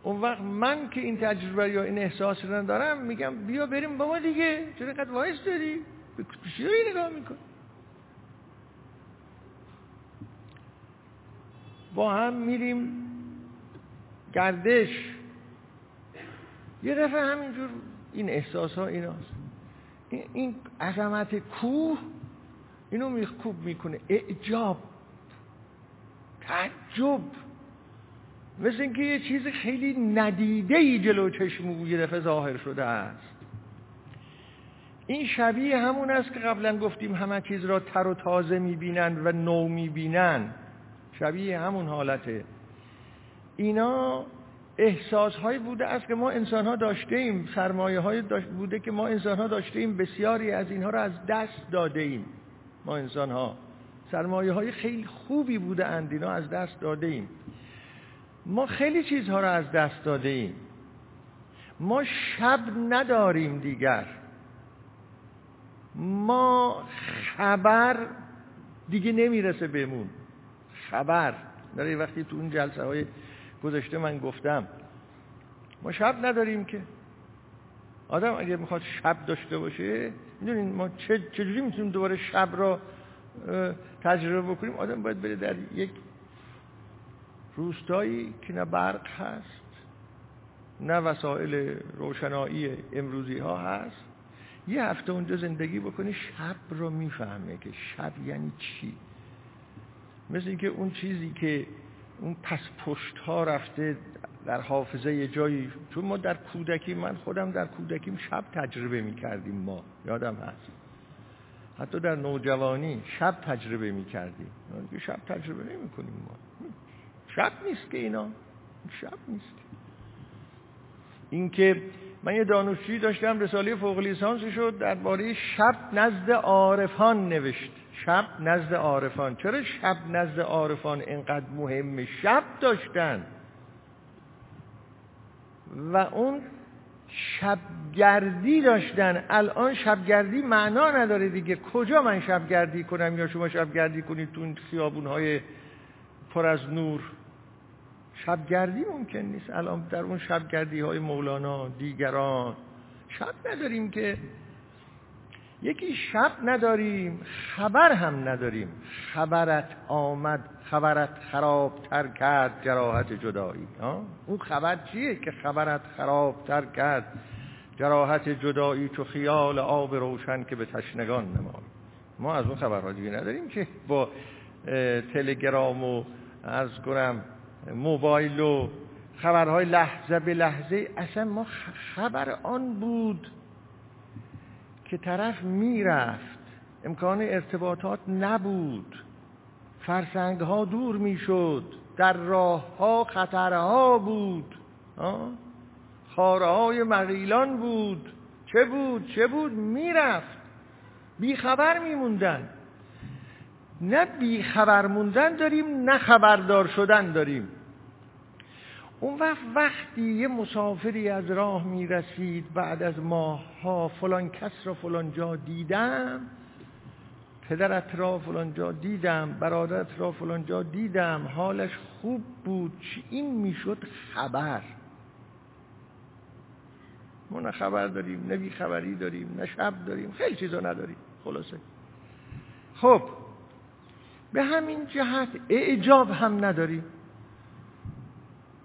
اون وقت من که این تجربه یا این احساس رو دارم میگم بیا بریم با ما دیگه. چرا قد وایس داری به چی نگاه میکن با هم میریم گردش. یه دفعه همینجور این احساس ها ایناست این عظمت کوه اینو میخکوب می‌کنه. اعجاب تعجب. مثل اینکه یه چیز خیلی ندیده ای جلو چشم یه دفعه ظاهر شده است. این شبیه همون است که قبلا گفتیم همه چیز را تر و تازه می‌بینن و نو می‌بینن. شبیه همون حالته. اینا احساس هایی بوده است که ما انسان ها داشته ایم سرمایه های بوده که ما انسان ها داشته ایم بسیاری از اینها را از دست داده ایم ما انسان ها سرمایه های خیلی خوبی بوده اند اینا از دست داده ایم ما خیلی چیزها را از دست داده ایم ما شب نداریم دیگر. ما خبر دیگه نمی‌رسه بهمون. خبر. برای وقتی تو اون جلسه های گذاشته من گفتم. ما شب نداریم که. آدم اگر می‌خواد شب داشته باشه می‌دونین ما چجوری می‌تونیم دوباره شب را تجربه بکنیم؟ آدم باید بره در یک روستایی که نه برق هست نه وسایل روشنایی امروزی ها هست. یه هفته اونجا زندگی بکنه شب رو می‌فهمه که شب یعنی چی. مثل اینکه اون چیزی که اون پس پشت ها رفته در حافظه یه جایی. چون ما در کودکی من خودم در کودکیم شب تجربه می کردیم ما. یادم هست. حتی در نوجوانی شب تجربه می کردیم شب تجربه نمی کنیم ما. شب نیست که اینا. شب نیست. اینکه من یه دانشجویی داشتم رساله فوق لیسانس شد درباره شب نزد عارفان نوشت. شب نزد عارفان. چرا شب نزد عارفان اینقدر مهمه شب داشتن. و اون شبگردی داشتن. الان شبگردی معنا نداره دیگه. کجا من شبگردی کنم یا شما شبگردی کنید تو این خیابون های پر از نور؟ شبگردی ممکن نیست. الان در اون شبگردی های مولانا دیگران. شب نداریم که یکی شب نداریم خبر هم نداریم. خبرت آمد خبرت خرابتر کرد جراحت جدایی. اون خبر چیه که خبرت خرابتر کرد؟ جراحت جدایی چو خیال آب روشن که به تشنگان نمای ما از اون خبرها دیگه نداریم که با تلگرام و از کنم موبایل و خبرهای لحظه به لحظه اصلا ما خبر آن بود که طرف می‌رفت. امکان ارتباطات نبود. فرسنگ ها دور می‌شد. در راه ها خطرها بود. خاره های مغیلان بود. چه بود؟ چه بود؟ می‌رفت. بیخبر میموندن. نه بیخبر موندن داریم نه خبردار شدن داریم. اون وقت وقتی یه مسافری از راه می‌رسید بعد از ماهها فلان کس را فلان جا دیدم پدرت را فلان جا دیدم برادرت را فلان جا دیدم حالش خوب بود این می‌شد خبر. ما نه خبر داریم نه بی خبری داریم نه شب داریم خیلی چیزا نداریم خلاصه. خب به همین جهت اعجاب هم نداریم.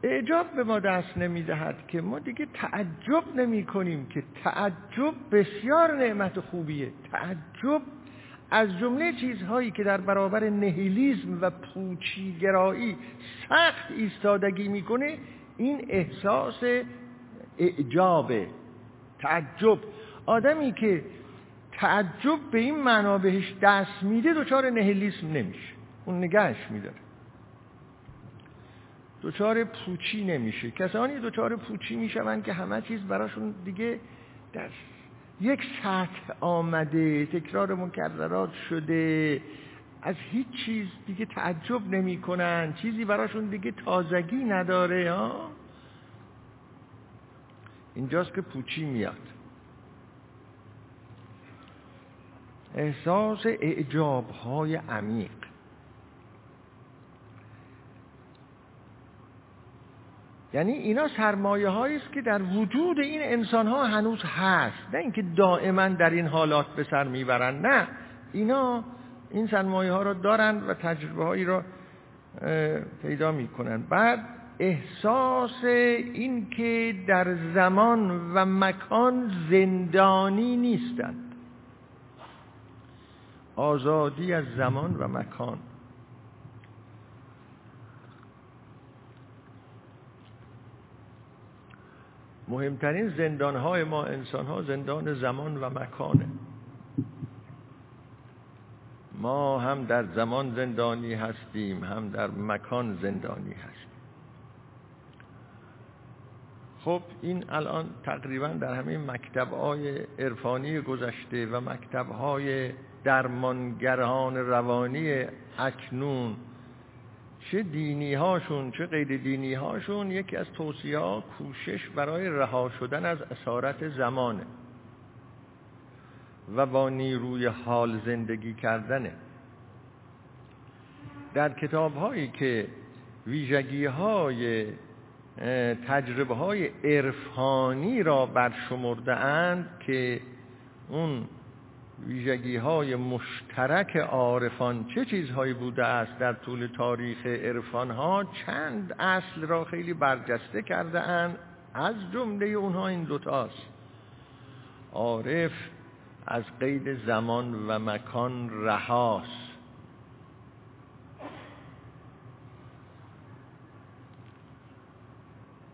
اعجاب به ما دست نمی‌دهد که ما دیگه تعجب نمی کنیم که تعجب بسیار نعمت خوبیه. تعجب از جمله چیزهایی که در برابر نهیلیزم و پوچیگرایی سخت ایستادگی می‌کنه این احساس اعجاب تعجب. آدمی که تعجب به این معنا بهش دست میده دچار نهیلیسم نمیشه. اون نگهش میداره. دچار پوچی نمیشه. کسانی دچار پوچی می‌شوند که همه چیز براشون دیگه در یک سطح آمده تکرار مکررات شده. از هیچ چیز دیگه تعجب نمی‌کنن. چیزی براشون دیگه تازگی نداره ها؟ اینجاست که پوچی میاد. احساس اعجاب های عمیق. یعنی اینا سرمایه هایی است که در وجود این انسان ها هنوز هست. نه اینکه دائما در این حالات به سر می‌برن. نه. اینا این سرمایه ها را دارند و تجربه هایی را پیدا می‌کنن. بعد احساس این که در زمان و مکان زندانی نیستند. آزادی از زمان و مکان. مهمترین زندان های ما انسان ها زندان زمان و مکانه. ما هم در زمان زندانی هستیم هم در مکان زندانی هستیم. خب این الان تقریبا در همه مکتب های عرفانی گذشته و مکتب های درمانگران روانی اکنون چه دینی هاشون چه غیر دینی هاشون یکی از توصیه ها کوشش برای رها شدن از اسارت زمانه و با نیروی حال زندگی کردنه. در کتاب هایی که ویژگی های تجربه های عرفانی را برشمرده اند که اون ویژگی های مشترک عارفان چه چیزهایی بوده است در طول تاریخ عرفان ها چند اصل را خیلی برجسته کرده اند از جمله اونها این دوتاست عارف از قید زمان و مکان رهاست.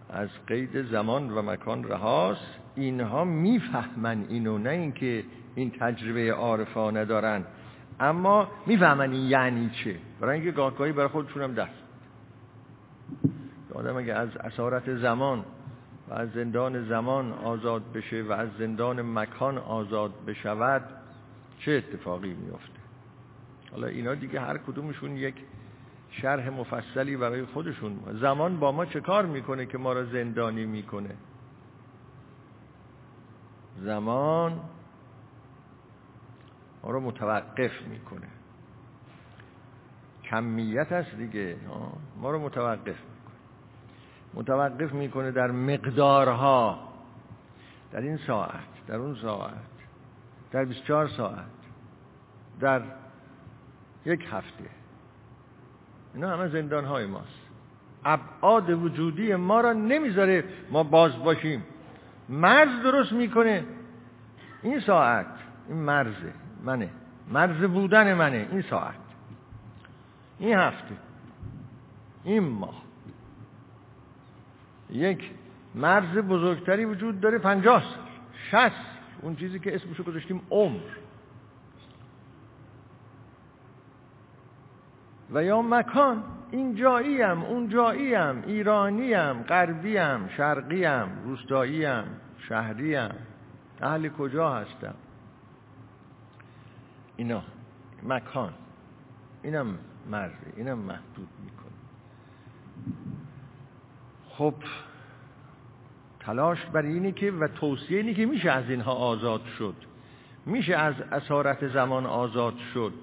از قید زمان و مکان رهاست. اینها می‌فهمن اینو نه اینکه این تجربه عارفانه دارن. اما می‌فهمن این یعنی چه؟ برای اینکه گاهگاهی برای خودشون هم دست آدم اگه از اسارت زمان و از زندان زمان آزاد بشه و از زندان مکان آزاد بشود چه اتفاقی میفته حالا اینا دیگه هر کدومشون یک شرح مفصلی برای خودشون. زمان با ما چه کار می‌کنه که ما را زندانی می‌کنه؟ زمان ما رو متوقف می‌کنه. کمیت است دیگه. ما رو متوقف می‌کنه. متوقف می‌کنه در مقدارها. در این ساعت در اون ساعت در 24 ساعت در یک هفته. اینا همه زندان های ماست. ابعاد وجودی ما را نمی‌ذاره ما باز باشیم. مرز درست می‌کنه. این ساعت این مرزه. منه. مرز بودن منه. این ساعت. این هفته. این ماه. یک مرز بزرگتری وجود داره پنجاه سال. شست. اون چیزی که اسمشو گذاشتیم عمر. و یا مکان. این جاییم اون جاییم. ایرانیم غربیم شرقیم روستاییم شهریم. اهل کجا هستم؟ اینا مکان اینم مرزه اینم محدود می‌کنه. خب تلاش بر اینه که و توصیه اینه که میشه از اینها آزاد شد. میشه از اسارت زمان آزاد شد.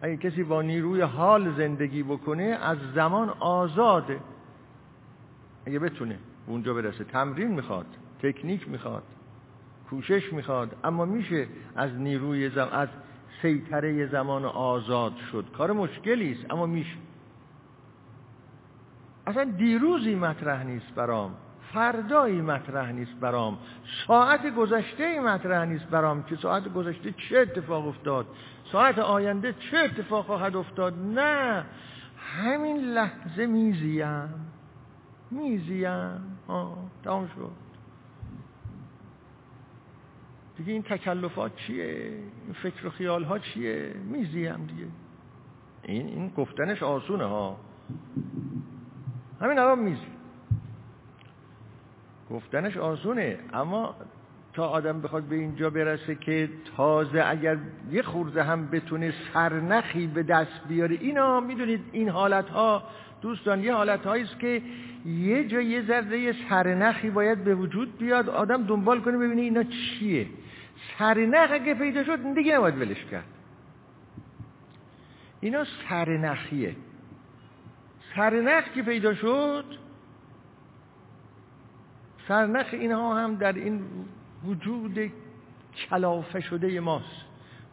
اگه کسی با نیروی حال زندگی بکنه از زمان آزاده اگه بتونه اونجا برسه تمرین می‌خواد تکنیک می‌خواد کوشش می‌خواد اما میشه از نیروی زمان از سیطره زمان آزاد شد. کار مشکلی است اما میشه. اصلا دیروزی مطرح نیست برام. فردایی مطرح نیست برام. ساعت گذشته مطرح نیست برام که ساعت گذشته چه اتفاق افتاد. ساعت آینده چه اتفاق خواهد افتاد؟ نه. همین لحظه میزیم. میزیم. ها تمام شد. دیگه این تکلفات چیه؟ این فکر و خیال ها چیه میزیم دیگه. این این گفتنش آسونه ها. همین الان میزی گفتنش آسونه اما تا آدم بخواد به اینجا برسه که تازه اگر یه خورده هم بتونه سرنخی به دست بیاره اینا می‌دونید این حالت ها دوستان یه حالت است که یه جا یه ذره سرنخی باید به وجود بیاد آدم دنبال کنه ببینه اینا چیه. سرنخ اگه پیدا شد دیگه نباید ولش کرد. اینا سرنخیه. سرنخ که پیدا شد سرنخ اینها هم در این وجود کلاف شده ماست.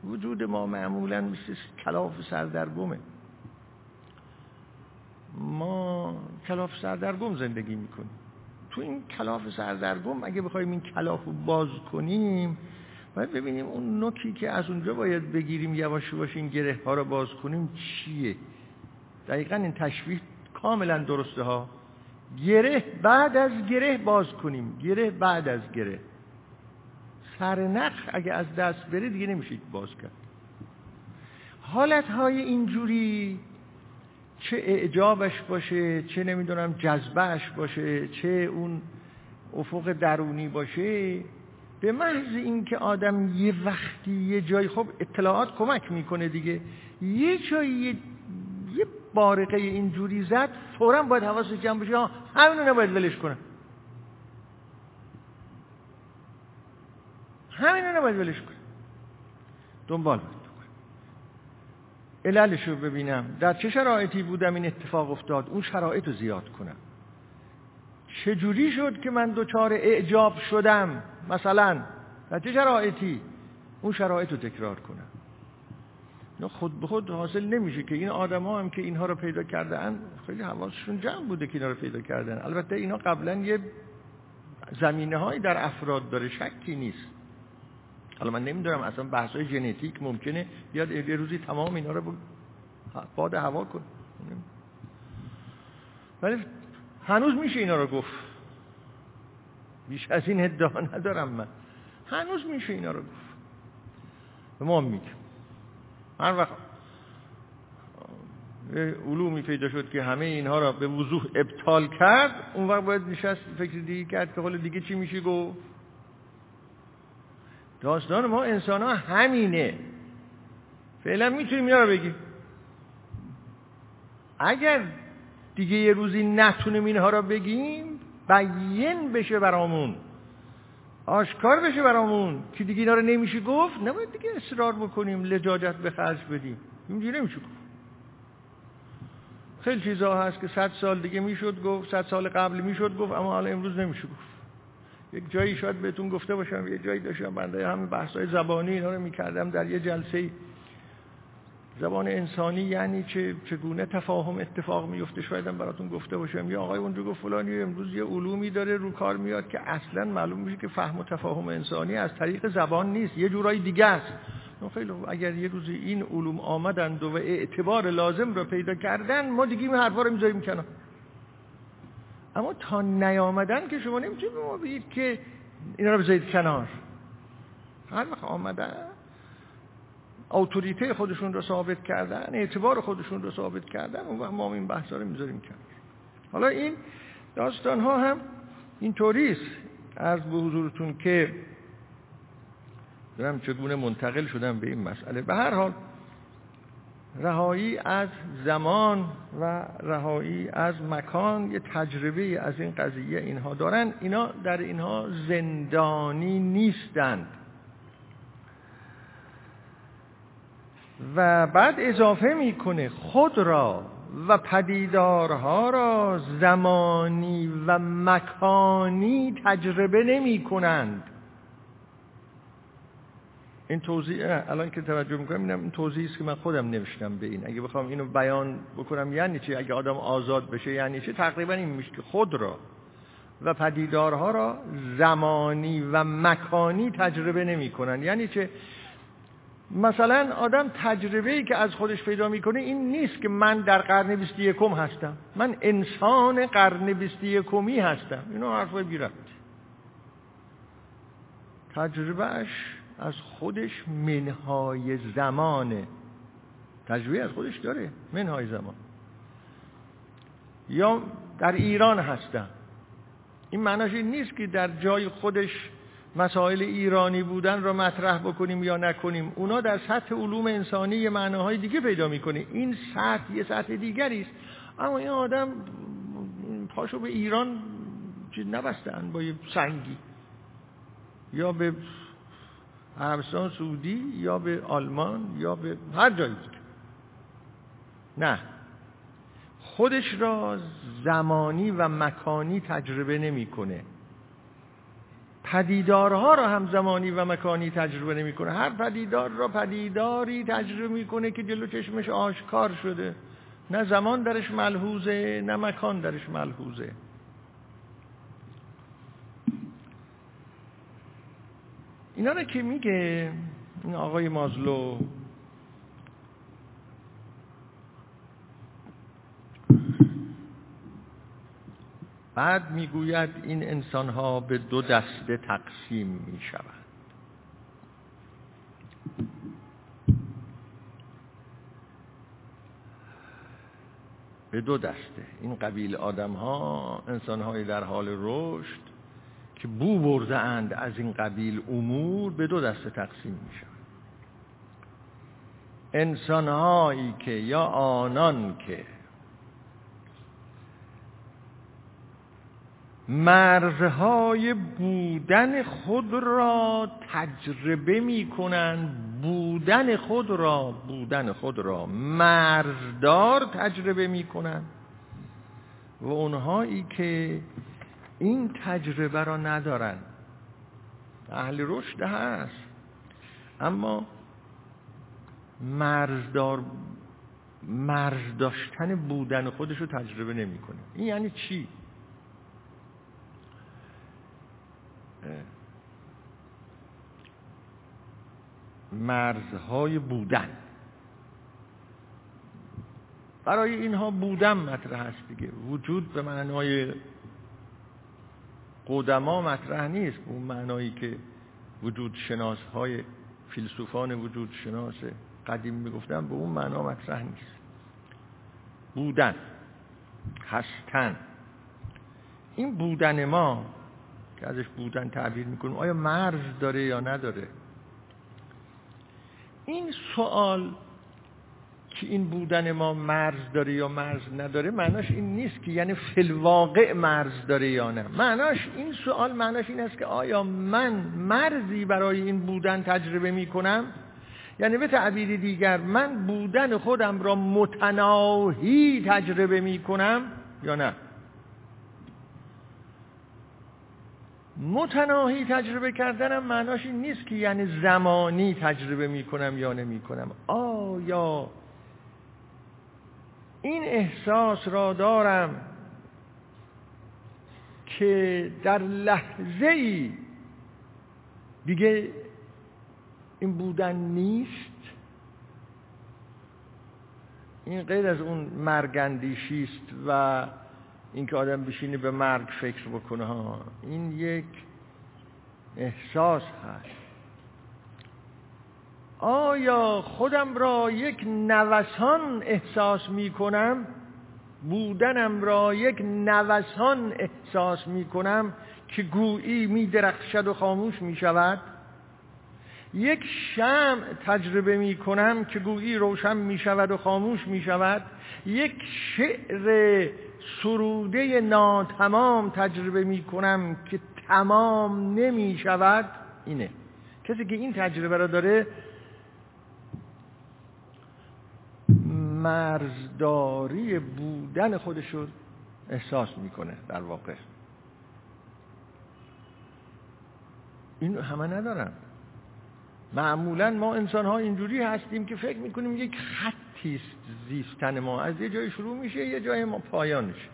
وجود ما معمولا مثل کلاف سردرگمه. ما کلاف سردرگم زندگی می‌کنیم. تو این کلاف سردرگم اگه بخوایم این کلاف رو باز کنیم باید ببینیم اون نوکی که از اونجا باید بگیریم یواش یواش این گره ها رو باز کنیم چیه؟ دقیقا این تشبیه کاملا درسته ها. گره بعد از گره باز کنیم. گره بعد از گره. سرنخ اگه از دست بره دیگه نمیشه باز کرد. حالت های اینجوری چه اعجابش باشه چه نمی‌دونم جذبهش باشه چه اون افق درونی باشه به محض اینکه آدم یه وقتی یه جای خب اطلاعات کمک می‌کنه دیگه. یه جایی یه, یه بارقه اینجوری زد فورا باید حواس جمع بشه همینو نباید ولش کنه همینو نباید ولش کنه دنبال باید عللش رو ببینم. در چه شرایطی بودم این اتفاق افتاد؟ اون شرایط رو زیاد کنم. چجوری شد که من دچار اعجاب شدم؟ مثلا در چه شرایطی. اون شرایط رو تکرار کنم. نه خود به خود حاصل نمیشه که این آدم ها هم که اینها رو پیدا کردن خیلی حواسشون جمع بوده که اینا رو پیدا کردن البته اینا قبلا یه زمینه هایی در افراد داره شکی نیست. حالا من نمی‌دونم اصلا بحث های ژنتیک ممکنه بیاد یه روزی تمام اینا رو باد هوا کن. ولی هنوز میشه اینا رو گفت. بیش از این ادعا ندارم من. هنوز میشه اینا رو گفت. به ما میگه. هر وقت علومی پیدا شد که همه اینها را به وضوح ابطال کرد اون وقت باید نشست فکر دیگه کرد که حالا دیگه چی میشه گفت؟ داستان ما انسان ها همینه. فعلا می‌تونیم اینا رو بگیم. اگر دیگه یه روزی نتونیم اینها رو بگیم بیین بشه برامون. آشکار بشه برامون. که دیگه اینا رو نمیشه گفت نباید دیگه اصرار بکنیم لجاجت به خرج بدیم. اینجوری نمیشه گفت. خیلی چیزها هست که صد سال دیگه می‌شد گفت صد سال قبل می‌شد گفت اما حالا امروز نمیشه گفت. یک جایی شاید بهتون گفته باشم یه جایی داشتم بنده همین بحثای زبانی اینا رو می‌کردم در یه جلسه زبان انسانی یعنی چه چگونه تفاهم اتفاق میفته؟ شاید براتون گفته باشم. یا آقای اونجا گفت فلانی امروز یه علومی داره رو کار میاد که اصلا معلوم میشه که فهم و تفاهم انسانی از طریق زبان نیست. یه جورایی دیگه است. خیلی اگر یه روزی این علوم آمدند و اعتبار لازم رو پیدا کردن ما دیگه این حرفا رو می‌ذاریم کنار. اما تا نیامدن که شما نمی‌تونید به ما بگید که اینا رو بذارید کنار. هر وقت آمدن اتوریته خودشون رو ثابت کردن اعتبار خودشون رو ثابت کردن اون وقت ما این بحثا رو می‌ذاریم کنار حالا این داستان ها هم این طوریست از به حضورتون که دارم چگونه منتقل شدم به این مسئله. به هر حال رهایی از زمان و رهایی از مکان یه تجربه از این قضیه اینها دارن. اینا در اینها زندانی نیستند. و بعد اضافه می‌کنه خود را و پدیدارها را زمانی و مکانی تجربه نمی کنند این توضیح الان که توجه می‌کنم اینم این توضیحی است که من خودم نوشتم به این. اگه بخوام اینو بیان بکنم یعنی چی؟ اگه آدم آزاد بشه یعنی چی؟ تقریبا این میشه که خود را و پدیدارها را زمانی و مکانی تجربه نمی کنن. یعنی چه مثلا آدم تجربه ای که از خودش پیدا می‌کنه این نیست که من در قرن بیستی یکم هستم. من انسان قرن بیستی یکمی هستم. اینو حرفای بیرد تجربهش از خودش منهای زمانه تجربه از خودش داره منهای زمان. یا در ایران هستم. این معناش این نیست که در جای خودش مسائل ایرانی بودن را مطرح بکنیم یا نکنیم اونا در سطح علوم انسانی یه معناهای دیگه پیدا می‌کنه. این سطح یه سطح دیگری است. اما این آدم پاشو به ایران نبستن با یه سنگی. یا به عربستان سعودی یا به آلمان یا به هر جایی نه. خودش را زمانی و مکانی تجربه نمی‌کنه. پدیدارها را هم زمانی و مکانی تجربه نمی‌کنه. هر پدیدار را پدیداری تجربه می‌کنه که جلو چشمش آشکار شده. نه زمان درش ملحوظه نه مکان درش ملحوظه. اینا رو که میگه این آقای مازلو بعد می‌گوید این انسان ها به دو دسته تقسیم می شوند به دو دسته. این قبیل آدم ها انسان های در حال رشد که بو برده اند از این قبیل امور به دو دسته تقسیم می شوند انسان هایی که یا آنان که مرزهای بودن خود را تجربه می کنند بودن خود را بودن خود را مرزدار تجربه می کنند و اونهایی که این تجربه را ندارن اهل رشد هست. اما مرزدار مرز داشتن بودن خودش رو تجربه نمی‌کنه. این یعنی چی؟ مرزهای بودن. برای اینها بودن مطرح هست دیگه. وجود به معنای قدما مطرح نیست. اون معنایی که وجود شناس های فیلسوفان وجود شناس قدیم می‌گفتن به اون معنا مطرح نیست. بودن هستن. این بودن ما که ازش بودن تعبیر می‌کنیم آیا مرز داره یا نداره؟ این سوال که این بودن ما مرز داره یا مرز نداره معناش این نیست که یعنی فلواقع مرز داره یا نه. معناش این سوال معناش این است که آیا من مرزی برای این بودن تجربه می‌کنم؟ یعنی به تعبیر دیگر من بودن خودم را متناهی تجربه می‌کنم یا نه؟ متناهی تجربه کردنم معناش این نیست که یعنی زمانی تجربه می‌کنم یا نمی‌کنم. آیا این احساس را دارم که در لحظه ای دیگه این بودن نیست؟ این غیر از اون مرگندیشی است و اینکه آدم بشینه به مرگ فکر بکنه ها این یک احساس هست. آیا خودم را یک نوسان احساس می کنم بودنم را یک نوسان احساس می کنم که گویی می درخشد و خاموش می شود یک شم تجربه می کنم که گویی روشن می شود و خاموش می شود یک شعر سروده ناتمام تجربه می کنم که تمام نمی شود اینه. کسی که این تجربه را داره مرزداری بودن خودش رو احساس می‌کنه در واقع. این همه ندارن. معمولا ما انسان ها اینجوری هستیم که فکر می‌کنیم یک خطی زیستن ما. از یه جای شروع میشه یه جای ما پایانش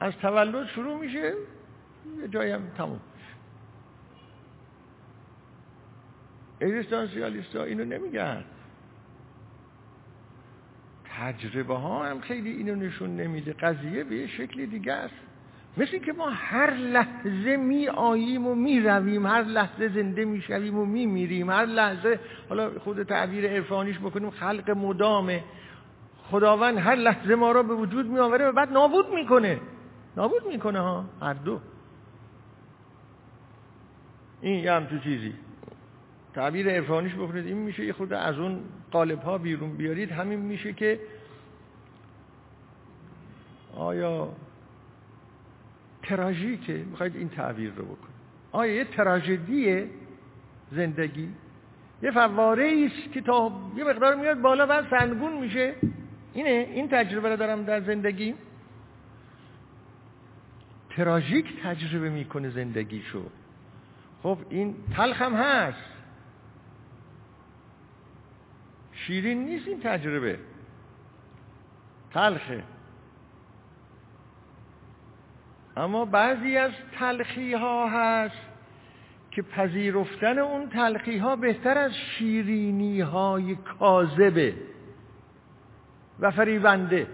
از تولد شروع میشه یه جایی هم تموم. اگزیستانسیالیست ها اینو نمیگن. تجربه ها هم خیلی اینو نشون نمیده. قضیه به یه شکل دیگه است. مثل که ما هر لحظه می آییم و می رویم هر لحظه زنده می شویم و می میریم هر لحظه حالا خود تعبیر عرفانیش بکنیم خلق مدامه. خداوند هر لحظه ما را به وجود می آوره و بعد نابود می‌کنه. نابود می‌کنه ها هر دو. این یه همچون چیزی. تعبیر عرفانیش بکنید این میشه یه خود از اون قالب ها بیرون بیارید. همین میشه که آیا تراژیکه. می‌خواید این تعبیر رو بکنید. آیا یه تراژدی زندگی؟ یه فواره است که تا یه مقدار میاد بالا بعد سنگون میشه. اینه این تجربه رو دارم در زندگی. تراژیک تجربه می‌کنه زندگیشو. خب این تلخ هم هست. شیرین نیست این تجربه. تلخه. اما بعضی از تلخی ها هست که پذیرفتن اون تلخی ها بهتر از شیرینی های کاذبه و فریبنده.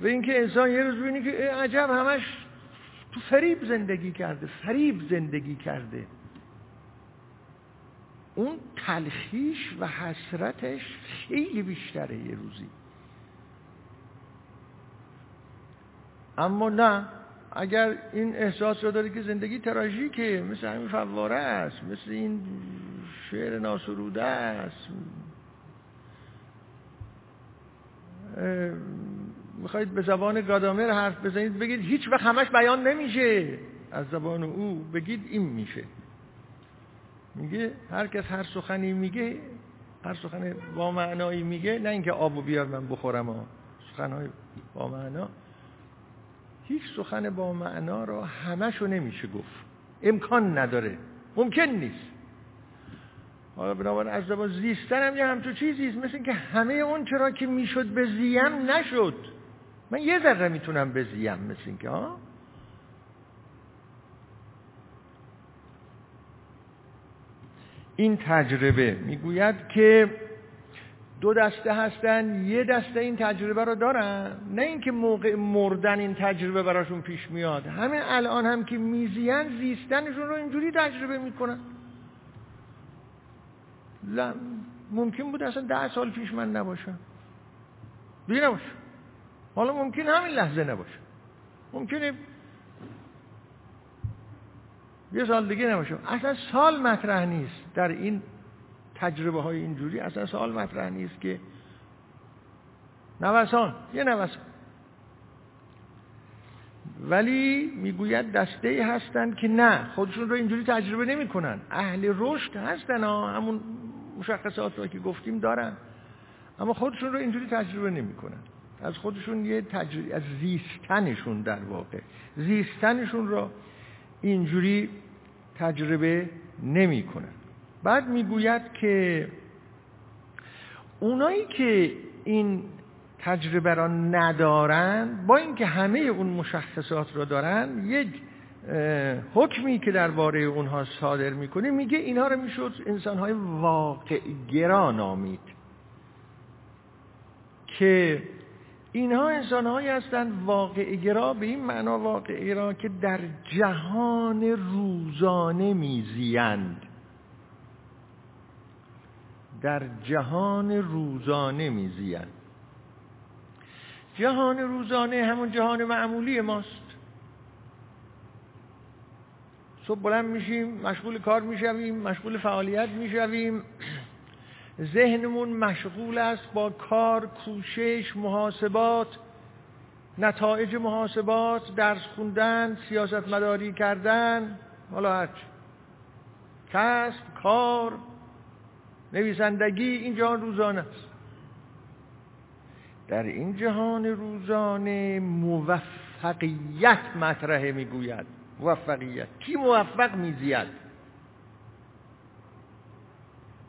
و اینکه انسان یه روز بینی که عجب همش تو فریب زندگی کرده فریب زندگی کرده. اون تلخیش و حسرتش خیلی بیشتره یه روزی. اما نه اگر این احساس رو داره که زندگی تراژیکه مثل همین فواره است مثل این شعر ناسروده است. می‌خواید به زبان گادامر حرف بزنید بگید هیچ وقت همش بیان نمیشه. از زبان او بگید این میشه. میگه هر کس هر سخنی میگه هر سخن با معنایی میگه نه اینکه آبو بیار من بخورم ها سخنهای با معنا. هیچ سخن با معنا را همشو نمیشه گفت. امکان نداره. ممکن نیست. حالا بنابراین از زبان زیستن هم یه همچون چیزیست مثل اینکه همه اون چرا که می‌شد به زیم نشد. من یه ذره می‌تونم بزیم مثل اینکه ها این تجربه می‌گوید که دو دسته هستن یه دسته این تجربه رو دارن. نه اینکه موقع مردن این تجربه براشون پیش میاد. همه الان هم که میزین زیستنشون رو اینجوری تجربه می‌کنن. ممکن بود اصلا ده سال پیش من نباشم. دیگه نباشم حالا ممکن همین لحظه نباشه. ممکنه یه سال دیگه نباشه. اصلا سال مطرح نیست در این تجربه های اینجوری اصلا سال مطرح نیست که نوسان یه نوسان. ولی می‌گوید دسته هستند که نه خودشون رو اینجوری تجربه نمی‌کنن. اهل رشد هستن ها همون مشخصات رو که گفتیم دارن. اما خودشون رو اینجوری تجربه نمی‌کنن. از خودشون یه تجربه از زیستنشون در واقع. زیستنشون رو اینجوری تجربه نمی‌کنن. بعد می‌گوید که اونایی که این تجربه را ندارن با اینکه همه اون مشخصات را دارن یک حکمی که درباره اونها صادر می‌کنه میگه اینها رو می‌شد انسانهای واقع گرا نامید. که اینها انسانهایی هستند واقع گرا به این معنا واقع گرا که در جهان روزانه میزیند. در جهان روزانه میزیند. جهان روزانه همون جهان معمولی ماست. صبح بلند میشیم مشغول کار می‌شویم مشغول فعالیت می‌شویم. ذهنمون مشغول است با کار کوشش محاسبات نتایج محاسبات درس خوندن سیاست مداری کردن. حالا هرچ کسب کار. نویسندگی این جهان روزانه است. در این جهان روزانه موفقیت مطرحه می‌گوید. موفقیت. کی موفق میزید؟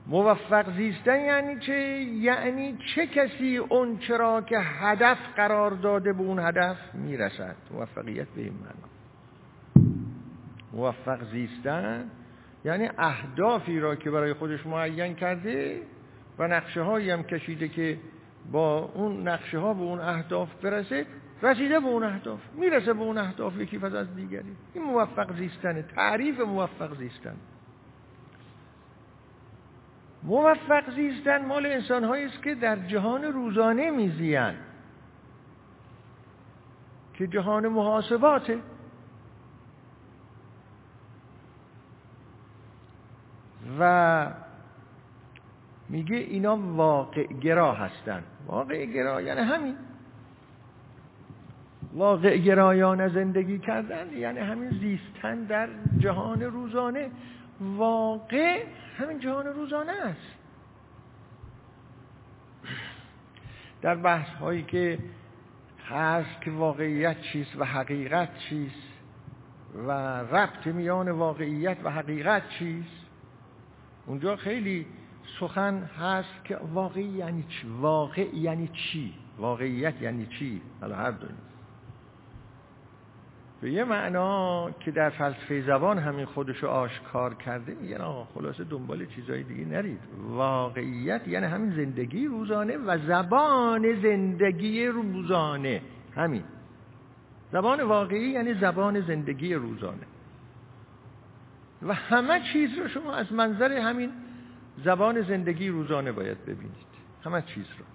موفق زیستن یعنی چه؟ یعنی چه کسی اون چرا که هدف قرار داده به اون هدف می‌رسد؟ موفقیت به این معنا. موفق زیستن یعنی اهدافی را که برای خودش معین کرده و نقشه هایی هم کشیده که با اون نقشه ها به اون اهداف برسه رسیده به اون اهداف می‌رسه به اون اهداف یکی پس از دیگری. این موفق زیستنه تعریف موفق زیستن. موفق زیستن مال انسان است که در جهان روزانه میزیند که جهان محاسباته. و میگه اینا واقع گرا هستن. واقع گرا یعنی همین. واقع گرایان زندگی کردن یعنی همین زیستن در جهان روزانه. واقع همین جهان روزانه است. در بحث هایی که هست که واقعیت چیست و حقیقت چیست و ربط میان واقعیت و حقیقت چیست اونجا خیلی سخن هست که واقعی یعنی چی؟ واقع یعنی چی؟ واقعیت یعنی چی؟ حالا هر دو به یه معنا که در فلسفه زبان همین خودشو آشکار کرده میگن آقا خلاصه دنبال چیزای دیگه نرید. واقعیت یعنی همین زندگی روزانه و زبان زندگی روزانه. همین. زبان واقعی یعنی زبان زندگی روزانه. و همه چیز رو شما از منظر همین زبان زندگی روزانه باید ببینید. همه چیز رو.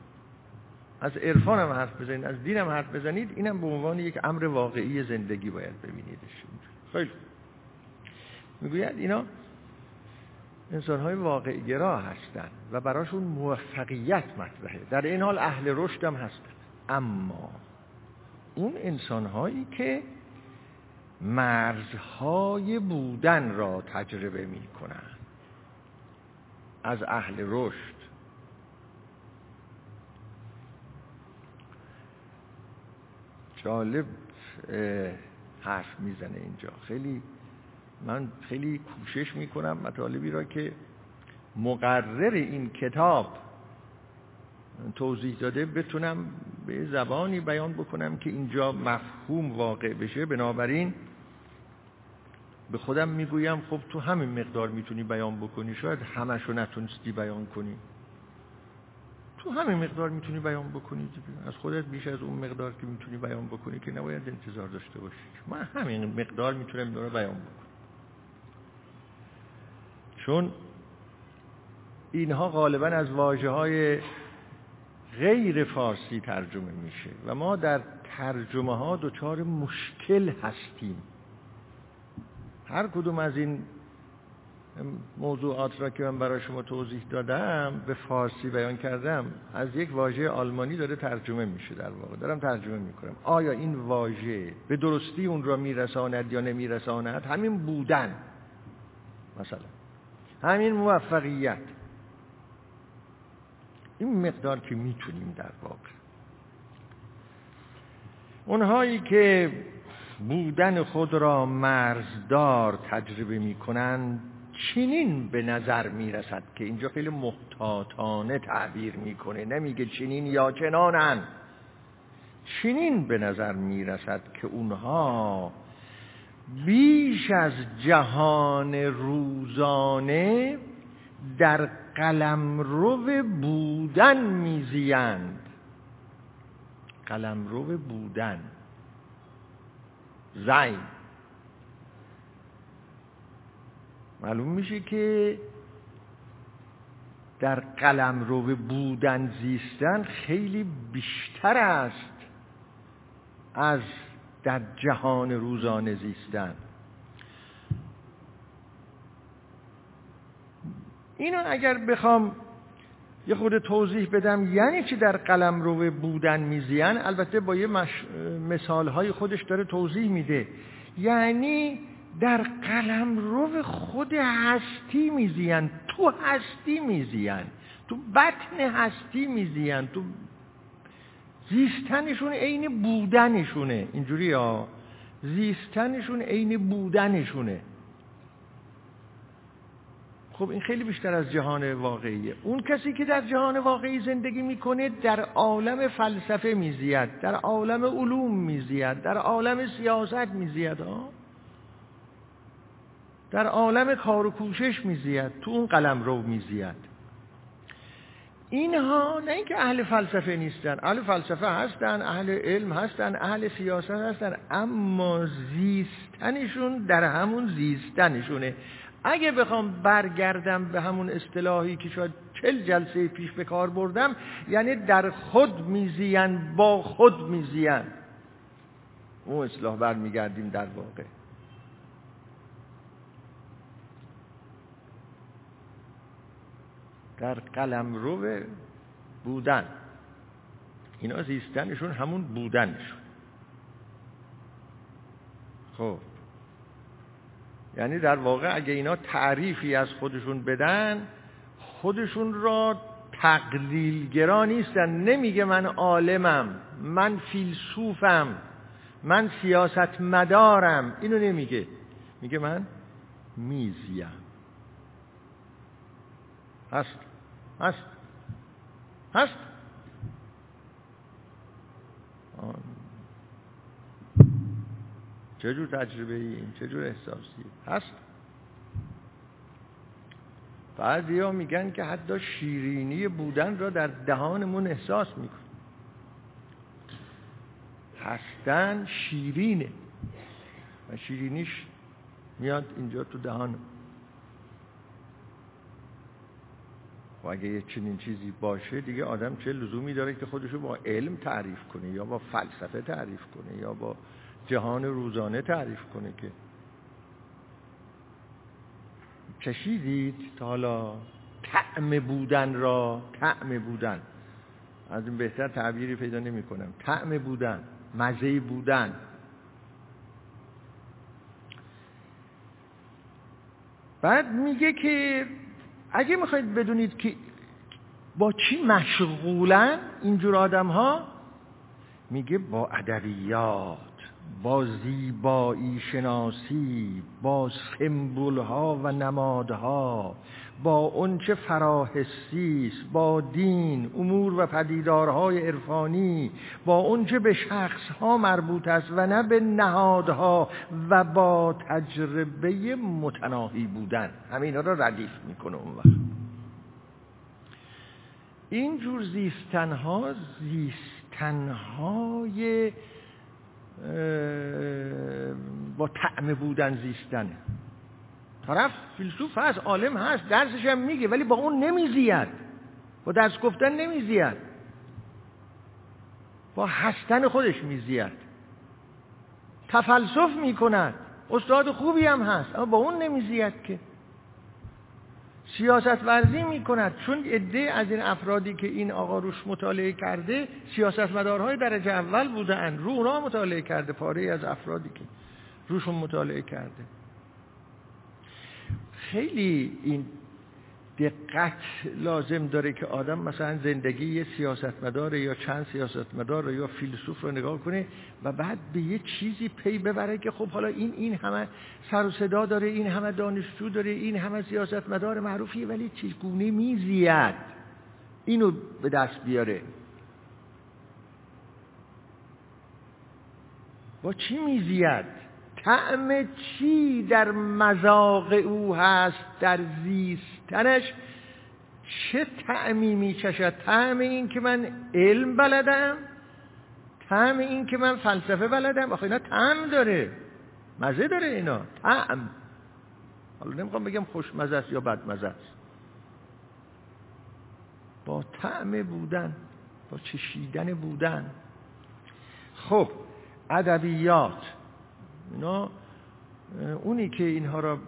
از عرفان هم حرف بزنید از دین هم حرف بزنید اینم به عنوان یک امر واقعی زندگی باید ببینیدش. خیلی. می‌گوید اینا انسان های واقع گرا هستند و براشون موفقیت مطرحه. در این حال اهل رشد هم هستن اما اون انسان هایی که مرزهای بودن را تجربه می از اهل رشد. جالب حرف می‌زنه اینجا. خیلی من خیلی کوشش می‌کنم مطالبی را که مقرر این کتاب توضیح داده بتونم به زبانی بیان بکنم که اینجا مفهوم واقع بشه. بنابراین به خودم می‌گویم خب تو همین مقدار می‌تونی بیان بکنی شاید همشو نتونستی بیان کنی. تو همین مقدار می‌تونی بیان بکنی. از خودت بیش از اون مقدار که می‌تونی بیان بکنی که نباید انتظار داشته باشی. من همین مقدار می‌تونم این بیان بکنم چون اینها غالبا از واجه های غیر فارسی ترجمه میشه و ما در ترجمه ها دچار مشکل هستیم. هر کدوم از این موضوعات را که من برای شما توضیح دادم به فارسی بیان کردم از یک واژه آلمانی داره ترجمه میشه در واقع. دارم ترجمه می‌کنم. آیا این واژه به درستی اون را میرساند یا نمیرساند؟ همین بودن. مثلا. همین موفقیت. این مقدار که می‌تونیم در واقع. اونهایی که بودن خود را مرزدار تجربه می‌کنند چنین به نظر می‌رسد که اینجا خیلی محتاطانه تعبیر می‌کنه. نمیگه چنین یا چنانن. چنین به نظر می‌رسد که اونها بیش از جهان روزانه در قلمرو بودن میزیند قلمرو بودن. زین معلوم میشه که در قلم رو بودن زیستن خیلی بیشتر است از در جهان روزانه زیستن. اینو اگر بخوام یه خود توضیح بدم یعنی چی در قلم رو بودن میزین البته با یه مش... مثال های خودش داره توضیح میده. یعنی در قلم رو خود هستی میزین تو هستی میزین تو بطن هستی میزین تو زیستنشون عین بودنشونه. اینجوری ها زیستنشون عین بودنشونه. خب این خیلی بیشتر از جهان واقعیه. اون کسی که در جهان واقعی زندگی می‌کنه در عالم فلسفه میزید در عالم علوم میزید در عالم سیاست میزید در عالم کار و کوشش میزید تو اون قلم رو میزید. اینها نه اینکه اهل فلسفه نیستن اهل فلسفه هستن اهل علم هستن اهل سیاست هستن اما زیستنشون در همون زیستنشونه. اگه بخوام برگردم به همون اصطلاحی که شاید چل جلسه پیش به کار بردم یعنی در خود میزین با خود میزین. اون اصلاح برمیگردیم در واقع. در قلم رو بودن. اینا زیستنشون همون بودنشون. خب. یعنی در واقع اگه اینا تعریفی از خودشون بدن خودشون را تقلیلگرا نیستن. نمیگه من عالمم من فیلسوفم من سیاست مدارم اینو نمیگه. میگه من میزیم. هست. هست. هست. چجور تجربه ای این؟ چجور احساسی؟ هست. بعضی ها میگن که حتی شیرینی بودن را در دهانمون احساس میکن هستن شیرینه. و شیرینیش میاد اینجا تو دهان. و اگه یه چنین چیزی باشه دیگه آدم چه لزومی داره که خودشو با علم تعریف کنه یا با فلسفه تعریف کنه یا با جهان روزانه تعریف کنه که چشیدید تا حالا طعم بودن را؟ طعم بودن. از این بهتر تعبیری پیدا نمی کنم. طعم بودن مزه بودن. بعد میگه که اگه می‌خواید بدونید که با چی مشغولن اینجور آدم ها میگه با ادبیات. با زیبایی شناسی با سمبول ها و نمادها با اونچه فراحسی است با دین امور و پدیدارهای عرفانی با اونچه به شخص ها مربوط است و نه به نهادها و با تجربه متناهی بودن. همینا را ردیف می‌کنه اون وقت. اینجور زیستنها زیستنهای با طعم بودن زیستنه طرف فیلسوف هست عالم هست درسش هم میگه ولی با اون نمیزید. با درس گفتن نمیزید. با هستن خودش میزید. تفلسف می‌کند. استاد خوبی هم هست اما با اون نمیزید که. سیاست ورزی می کند چون عده از این افرادی که این آقا روش مطالعه کرده سیاست مدارهای درجه اول بودن. رو اونا مطالعه کرده. پاره از افرادی که روشون مطالعه کرده. خیلی این دقت لازم داره که آدم مثلا زندگی یه سیاستمدار یا چند سیاستمدار یا فیلسوف رو نگاه کنه و بعد به یه چیزی پی ببره که خب حالا این این همه سر و صدا داره این همه دانشجو داره این همه سیاستمدار معروفیه ولی چیزگونه میزید؟ اینو به دست بیاره. با چی میزید؟ طعم چی در مذاق او هست در زیستنش؟ چه طعمی میچشد؟ طعم این که من علم بلدم طعم این که من فلسفه بلدم. آخه اینا طعم داره مزه داره اینا طعم. حالا نمی‌خوام بگم خوشمزه است یا بدمزه است. با طعم بودن با چشیدن بودن. خب ادبیات. اینا اونی که اینها را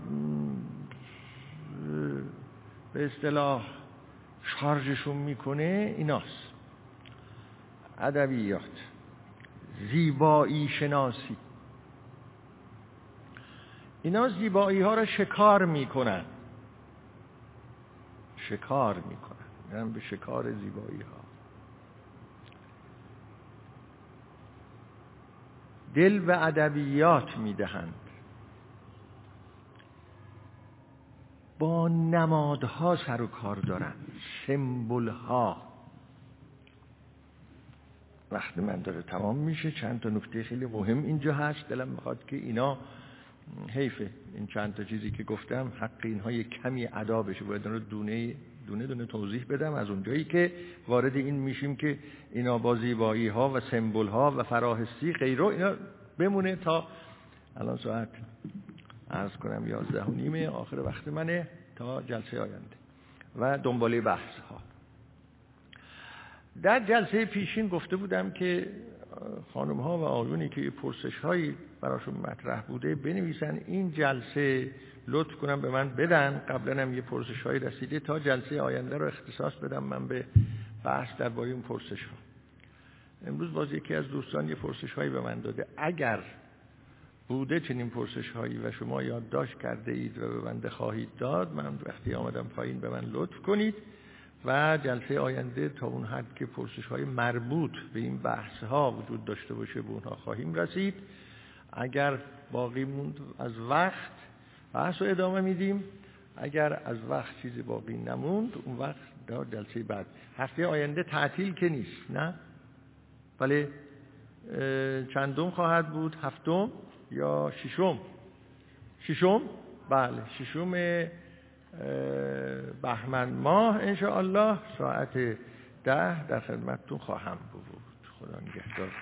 به اصطلاح شارژشون می‌کنه ایناست. ادبیات زیبایی شناسی. اینا زیبایی ها را شکار می‌کنن. شکار می‌کنن. یعنی به شکار زیبایی ها دل به ادبیات می‌دهند. با نمادها سر و کار دارن. سمبل ها وقتی من داره تمام میشه. چند تا نکته خیلی مهم اینجا هست. دلم می‌خواد که اینا حیفه. این چند تا چیزی که گفتم حق اینها یک کمی ادا بشه. باید رو دونه دونه دونه توضیح بدم از اونجایی که وارد این میشیم که اینا با زیبایی ها و سمبل ها و فراحسی غیره اینا بمونه تا الان ساعت عرض کنم یازده و نیمه آخر وقت منه تا جلسه آینده و دنباله بحث ها در جلسه پیشین گفته بودم که خانم ها و آیونی که پرسش هایی براشون مطرح بوده بنویسن این جلسه لطف کنم به من بدن. قبلا هم یه پرسش هایی رسیده تا جلسه آینده رو اختصاص بدم. من به بحث درباره اون پرسش ها امروز باز یکی از دوستان یه پرسش هایی به من داده. اگر بوده چنین پرسش هایی و شما یادداشت کرده اید و به بنده خواهید داد من وقتی آمدم پایین به من لطف کنید و جلسه آینده تا اون حد که پرسش های مربوط به این بحث ها وجود داشته باشه به اونها خواهیم رسید. اگر باقی موند از وقت بحث رو ادامه میدیم. اگر از وقت چیزی باقی نموند اون وقت در جلسه بعد. هفته آینده تعطیل که نیست نه؟ ولی چندم خواهد بود؟ هفتم یا ششم؟ ششم؟ بله ششم بهمن ماه الله ساعت ده در خدمتتون خواهم بود. خدا نگهدار.